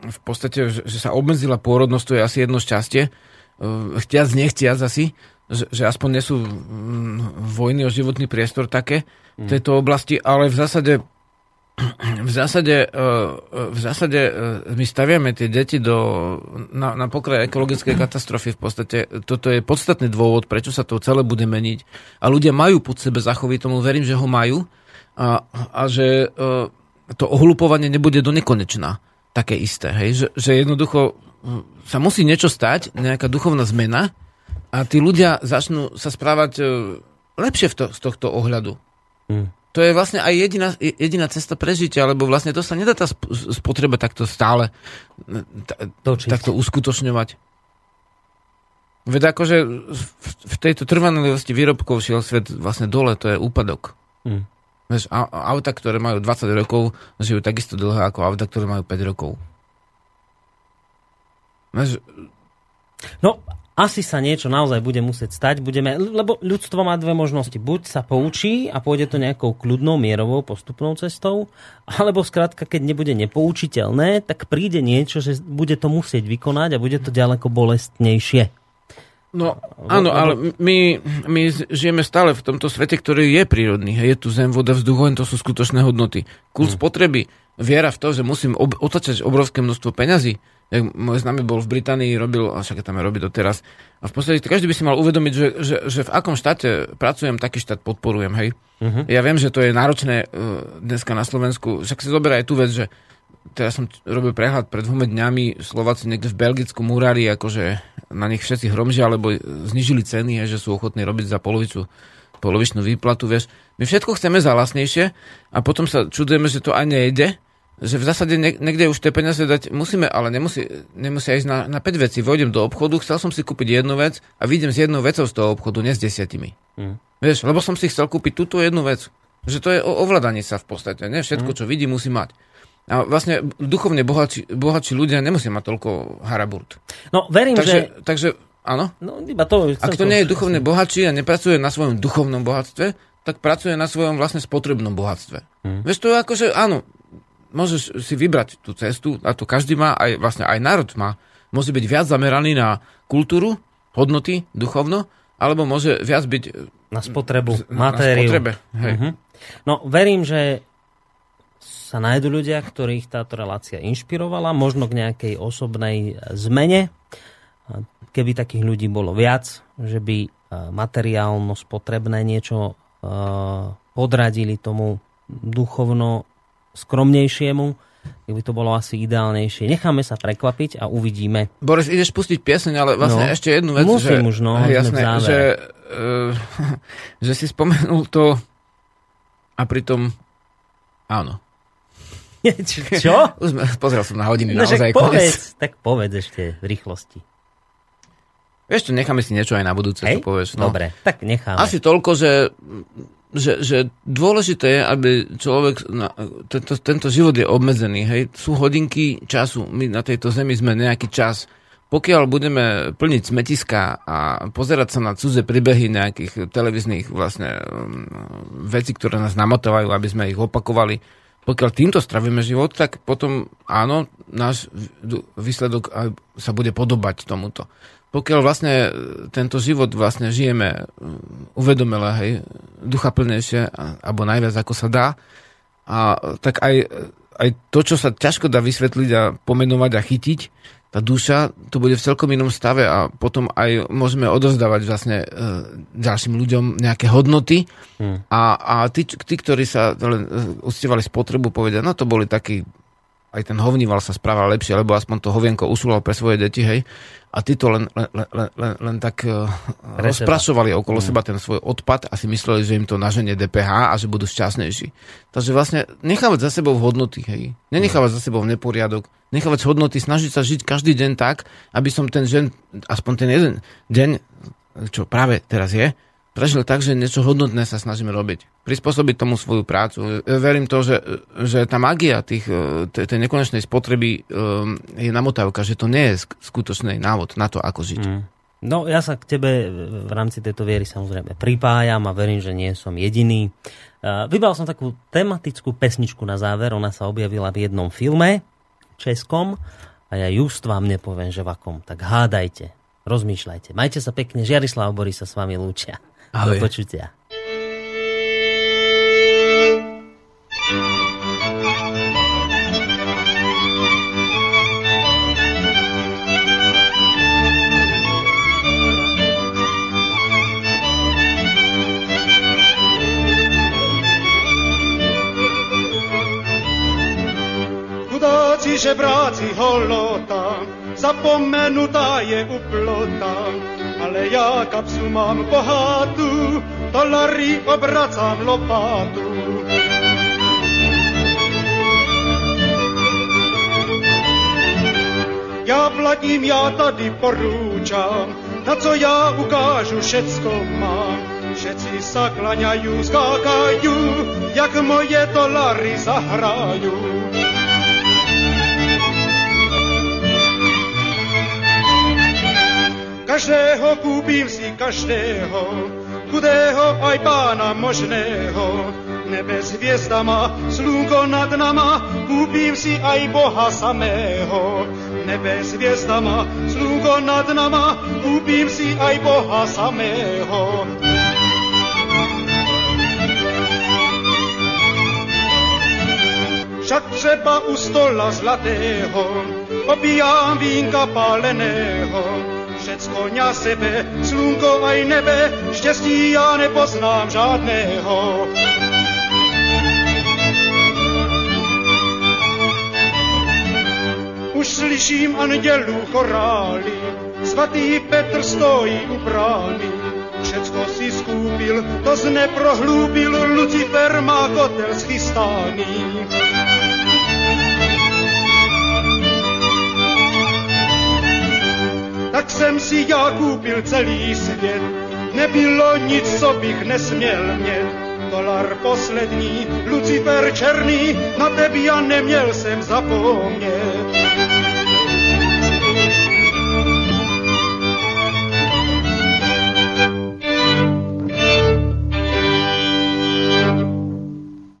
v podstate, že, že sa obmedzila pôrodnosť, to je asi jedno šťastie, uh, chtiac, nechtiac asi, že, že aspoň nie sú mm, vojny o životný priestor také v tejto oblasti, ale v zásade v zásade, uh, v zásade uh, my staviame tie deti do, na, na pokraj ekologickej katastrofy. V podstate toto je podstatný dôvod, prečo sa to celé bude meniť. A ľudia majú pod sebe zachovy, tomu verím, že ho majú. A, a že to ohlupovanie nebude do nekonečna také isté. Hej? Že, že jednoducho sa musí niečo stať, nejaká duchovná zmena a tí ľudia začnú sa správať uh, lepšie v to, z tohto ohľadu. Hm. To je vlastne aj jediná, jediná cesta prežitia, lebo vlastne to sa nedá tá sp- spotreba takto stále Točiť. takto uskutočňovať. Veď akože v, tejto trvanlivosti výrobkov šiel svet vlastne dole, to je úpadok. Hm. Vieš, a- auta, ktoré majú 20 rokov, žijú takisto dlho ako auta, ktoré majú 5 rokov. Vieš, No, asi sa niečo naozaj bude musieť stať, budeme, lebo ľudstvo má dve možnosti. Buď sa poučí a pôjde to nejakou kľudnou, mierovou, postupnou cestou, alebo skrátka, keď nebude nepoučiteľné, tak príde niečo, že bude to musieť vykonať a bude to ďaleko bolestnejšie. No, áno, ale my, my žijeme stále v tomto svete, ktorý je prírodný. Je tu zem, voda, vzduch, len to sú skutočné hodnoty. Kult spotreby, viera v to, že musím ob- otačať obrovské množstvo peňazí. Jak môj známy bol v Británii, robil, a však tam je robí doteraz. A v podstate každý by si mal uvedomiť, že, že, že v akom štáte pracujem, taký štát podporujem. Hej? Uh-huh. Ja viem, že to je náročné uh, dneska na Slovensku. Však si zoberaj tú vec, že teraz som robil prehľad pred dvoma dňami, Slováci niekde v Belgicku murári, akože na nich všetci hromžia, alebo znižili ceny, že sú ochotní robiť za polovicu polovičnú výplatu, vieš. My všetko chceme za vlastnejšie a potom sa čudujeme, že to aj nejde, že v zásade niekde už tie peniaze dať musíme, ale nemusí, nemusí ísť na, na 5 veci. Vojdem do obchodu, chcel som si kúpiť jednu vec a vidím s jednou vecou z toho obchodu, nie s desiatimi. Mm. Vieš, lebo som si chcel kúpiť túto jednu vec. Že to je o ovládanie sa v podstate. Nie všetko, mm. čo vidí, musí mať. A vlastne duchovne bohatší, bohatší ľudia nemusia mať toľko haraburt. No, verím, takže, že... Takže, áno? No, iba to... Ak to nie je duchovne bohatší a nepracuje na svojom duchovnom bohatstve, tak pracuje na svojom vlastne spotrebnom bohatstve. Hmm. Vieš, to je ako, že áno, môžeš si vybrať tú cestu, a to každý má, aj vlastne aj národ má. Môže byť viac zameraný na kultúru, hodnoty, duchovno, alebo môže viac byť... Na spotrebu, na matériu. spotrebe, hej. Uh-huh. No, verím, že sa nájdú ľudia, ktorých táto relácia inšpirovala, možno k nejakej osobnej zmene. Keby takých ľudí bolo viac, že by e, materiálno spotrebné niečo e, podradili tomu duchovno skromnejšiemu, tak by to bolo asi ideálnejšie. Necháme sa prekvapiť a uvidíme. Boris, ideš pustiť pieseň, ale vlastne no, ešte jednu vec. Musím že, už, no, jasné, že, uh, že si spomenul to a pritom áno, Čo? Už sme, pozrel som na hodiny, no, naozaj povedz, Tak povedz ešte v rýchlosti. Vieš čo, necháme si niečo aj na budúce, Hej? čo povieš. No. Dobre, tak necháme. Asi toľko, že, že, že dôležité je, aby človek, na, tento, tento život je obmedzený, hej, sú hodinky času, my na tejto zemi sme nejaký čas, pokiaľ budeme plniť smetiska a pozerať sa na cudze príbehy nejakých televíznych vlastne um, veci, ktoré nás namotávajú, aby sme ich opakovali, pokiaľ týmto stravíme život, tak potom áno, náš výsledok sa bude podobať tomuto. Pokiaľ vlastne e, tento život vlastne žijeme e, uvedomele, hej, duchaplnejšie, alebo najviac ako sa dá, a tak aj, aj to, čo sa ťažko dá vysvetliť a pomenovať a chytiť, tá duša to bude v celkom inom stave a potom aj môžeme odovzdávať vlastne e, ďalším ľuďom nejaké hodnoty hmm. a, a tí, tí, ktorí sa len e, uctievali spotrebu, povedia, no to boli takí aj ten hovníval sa správal lepšie, lebo aspoň to hovienko usúval pre svoje deti, hej. A tí to len, len, len, len, len tak uh, rozprašovali okolo mm. seba ten svoj odpad a si mysleli, že im to naženie DPH a že budú šťastnejší. Takže vlastne nechávať za sebou hodnoty, hej. Nenechávať za sebou neporiadok, nechávať hodnoty, snažiť sa žiť každý deň tak, aby som ten deň, aspoň ten jeden deň, čo práve teraz je, prežil tak, že niečo hodnotné sa snažíme robiť. Prispôsobiť tomu svoju prácu. Verím to, že, že tá magia tých, e, tej nekonečnej spotreby um, je namotávka, že to nie je skutočný návod na to, ako žiť. Mm. No ja sa k tebe v rámci tejto viery samozrejme pripájam a verím, že nie som jediný. Vybral som takú tematickú pesničku na záver, ona sa objavila v jednom filme českom a ja just vám nepoviem, že v akom. Tak hádajte, rozmýšľajte. Majte sa pekne, Žiarislav Boris sa s vami lúčia. Ahoj. Do počutia. Chudáci žebráci holota, zapomenutá je uplota, ale ja kapsu mám bohatú, dolary obracam lopatu. Ja platím, ja tady porúčam, na co ja ukážu, všetko mám. Všetci sa klaňajú, skákajú, jak moje dolary zahrajú. Každého kúpim si každého, chudého aj pána možného. Nebe s hviezdama, slunko nad nama, kúpim si aj Boha samého. Nebe s hviezdama, slunko nad nama, kúpim si aj Boha samého. Však třeba u stola zlatého opijám vínka paleného všecko ňa sebe, slunko aj nebe, štěstí ja nepoznám žádného. už slyším andělů chorály, svatý Petr stojí u brány. Všecko si skúpil, to zneprohlúbil, Lucifer má kotel schystaný. Tak jsem si já koupil celý svět, nebylo nic, co bych nesměl mět. Dolar poslední, Lucifer černý, na tebe já neměl jsem zapomnět.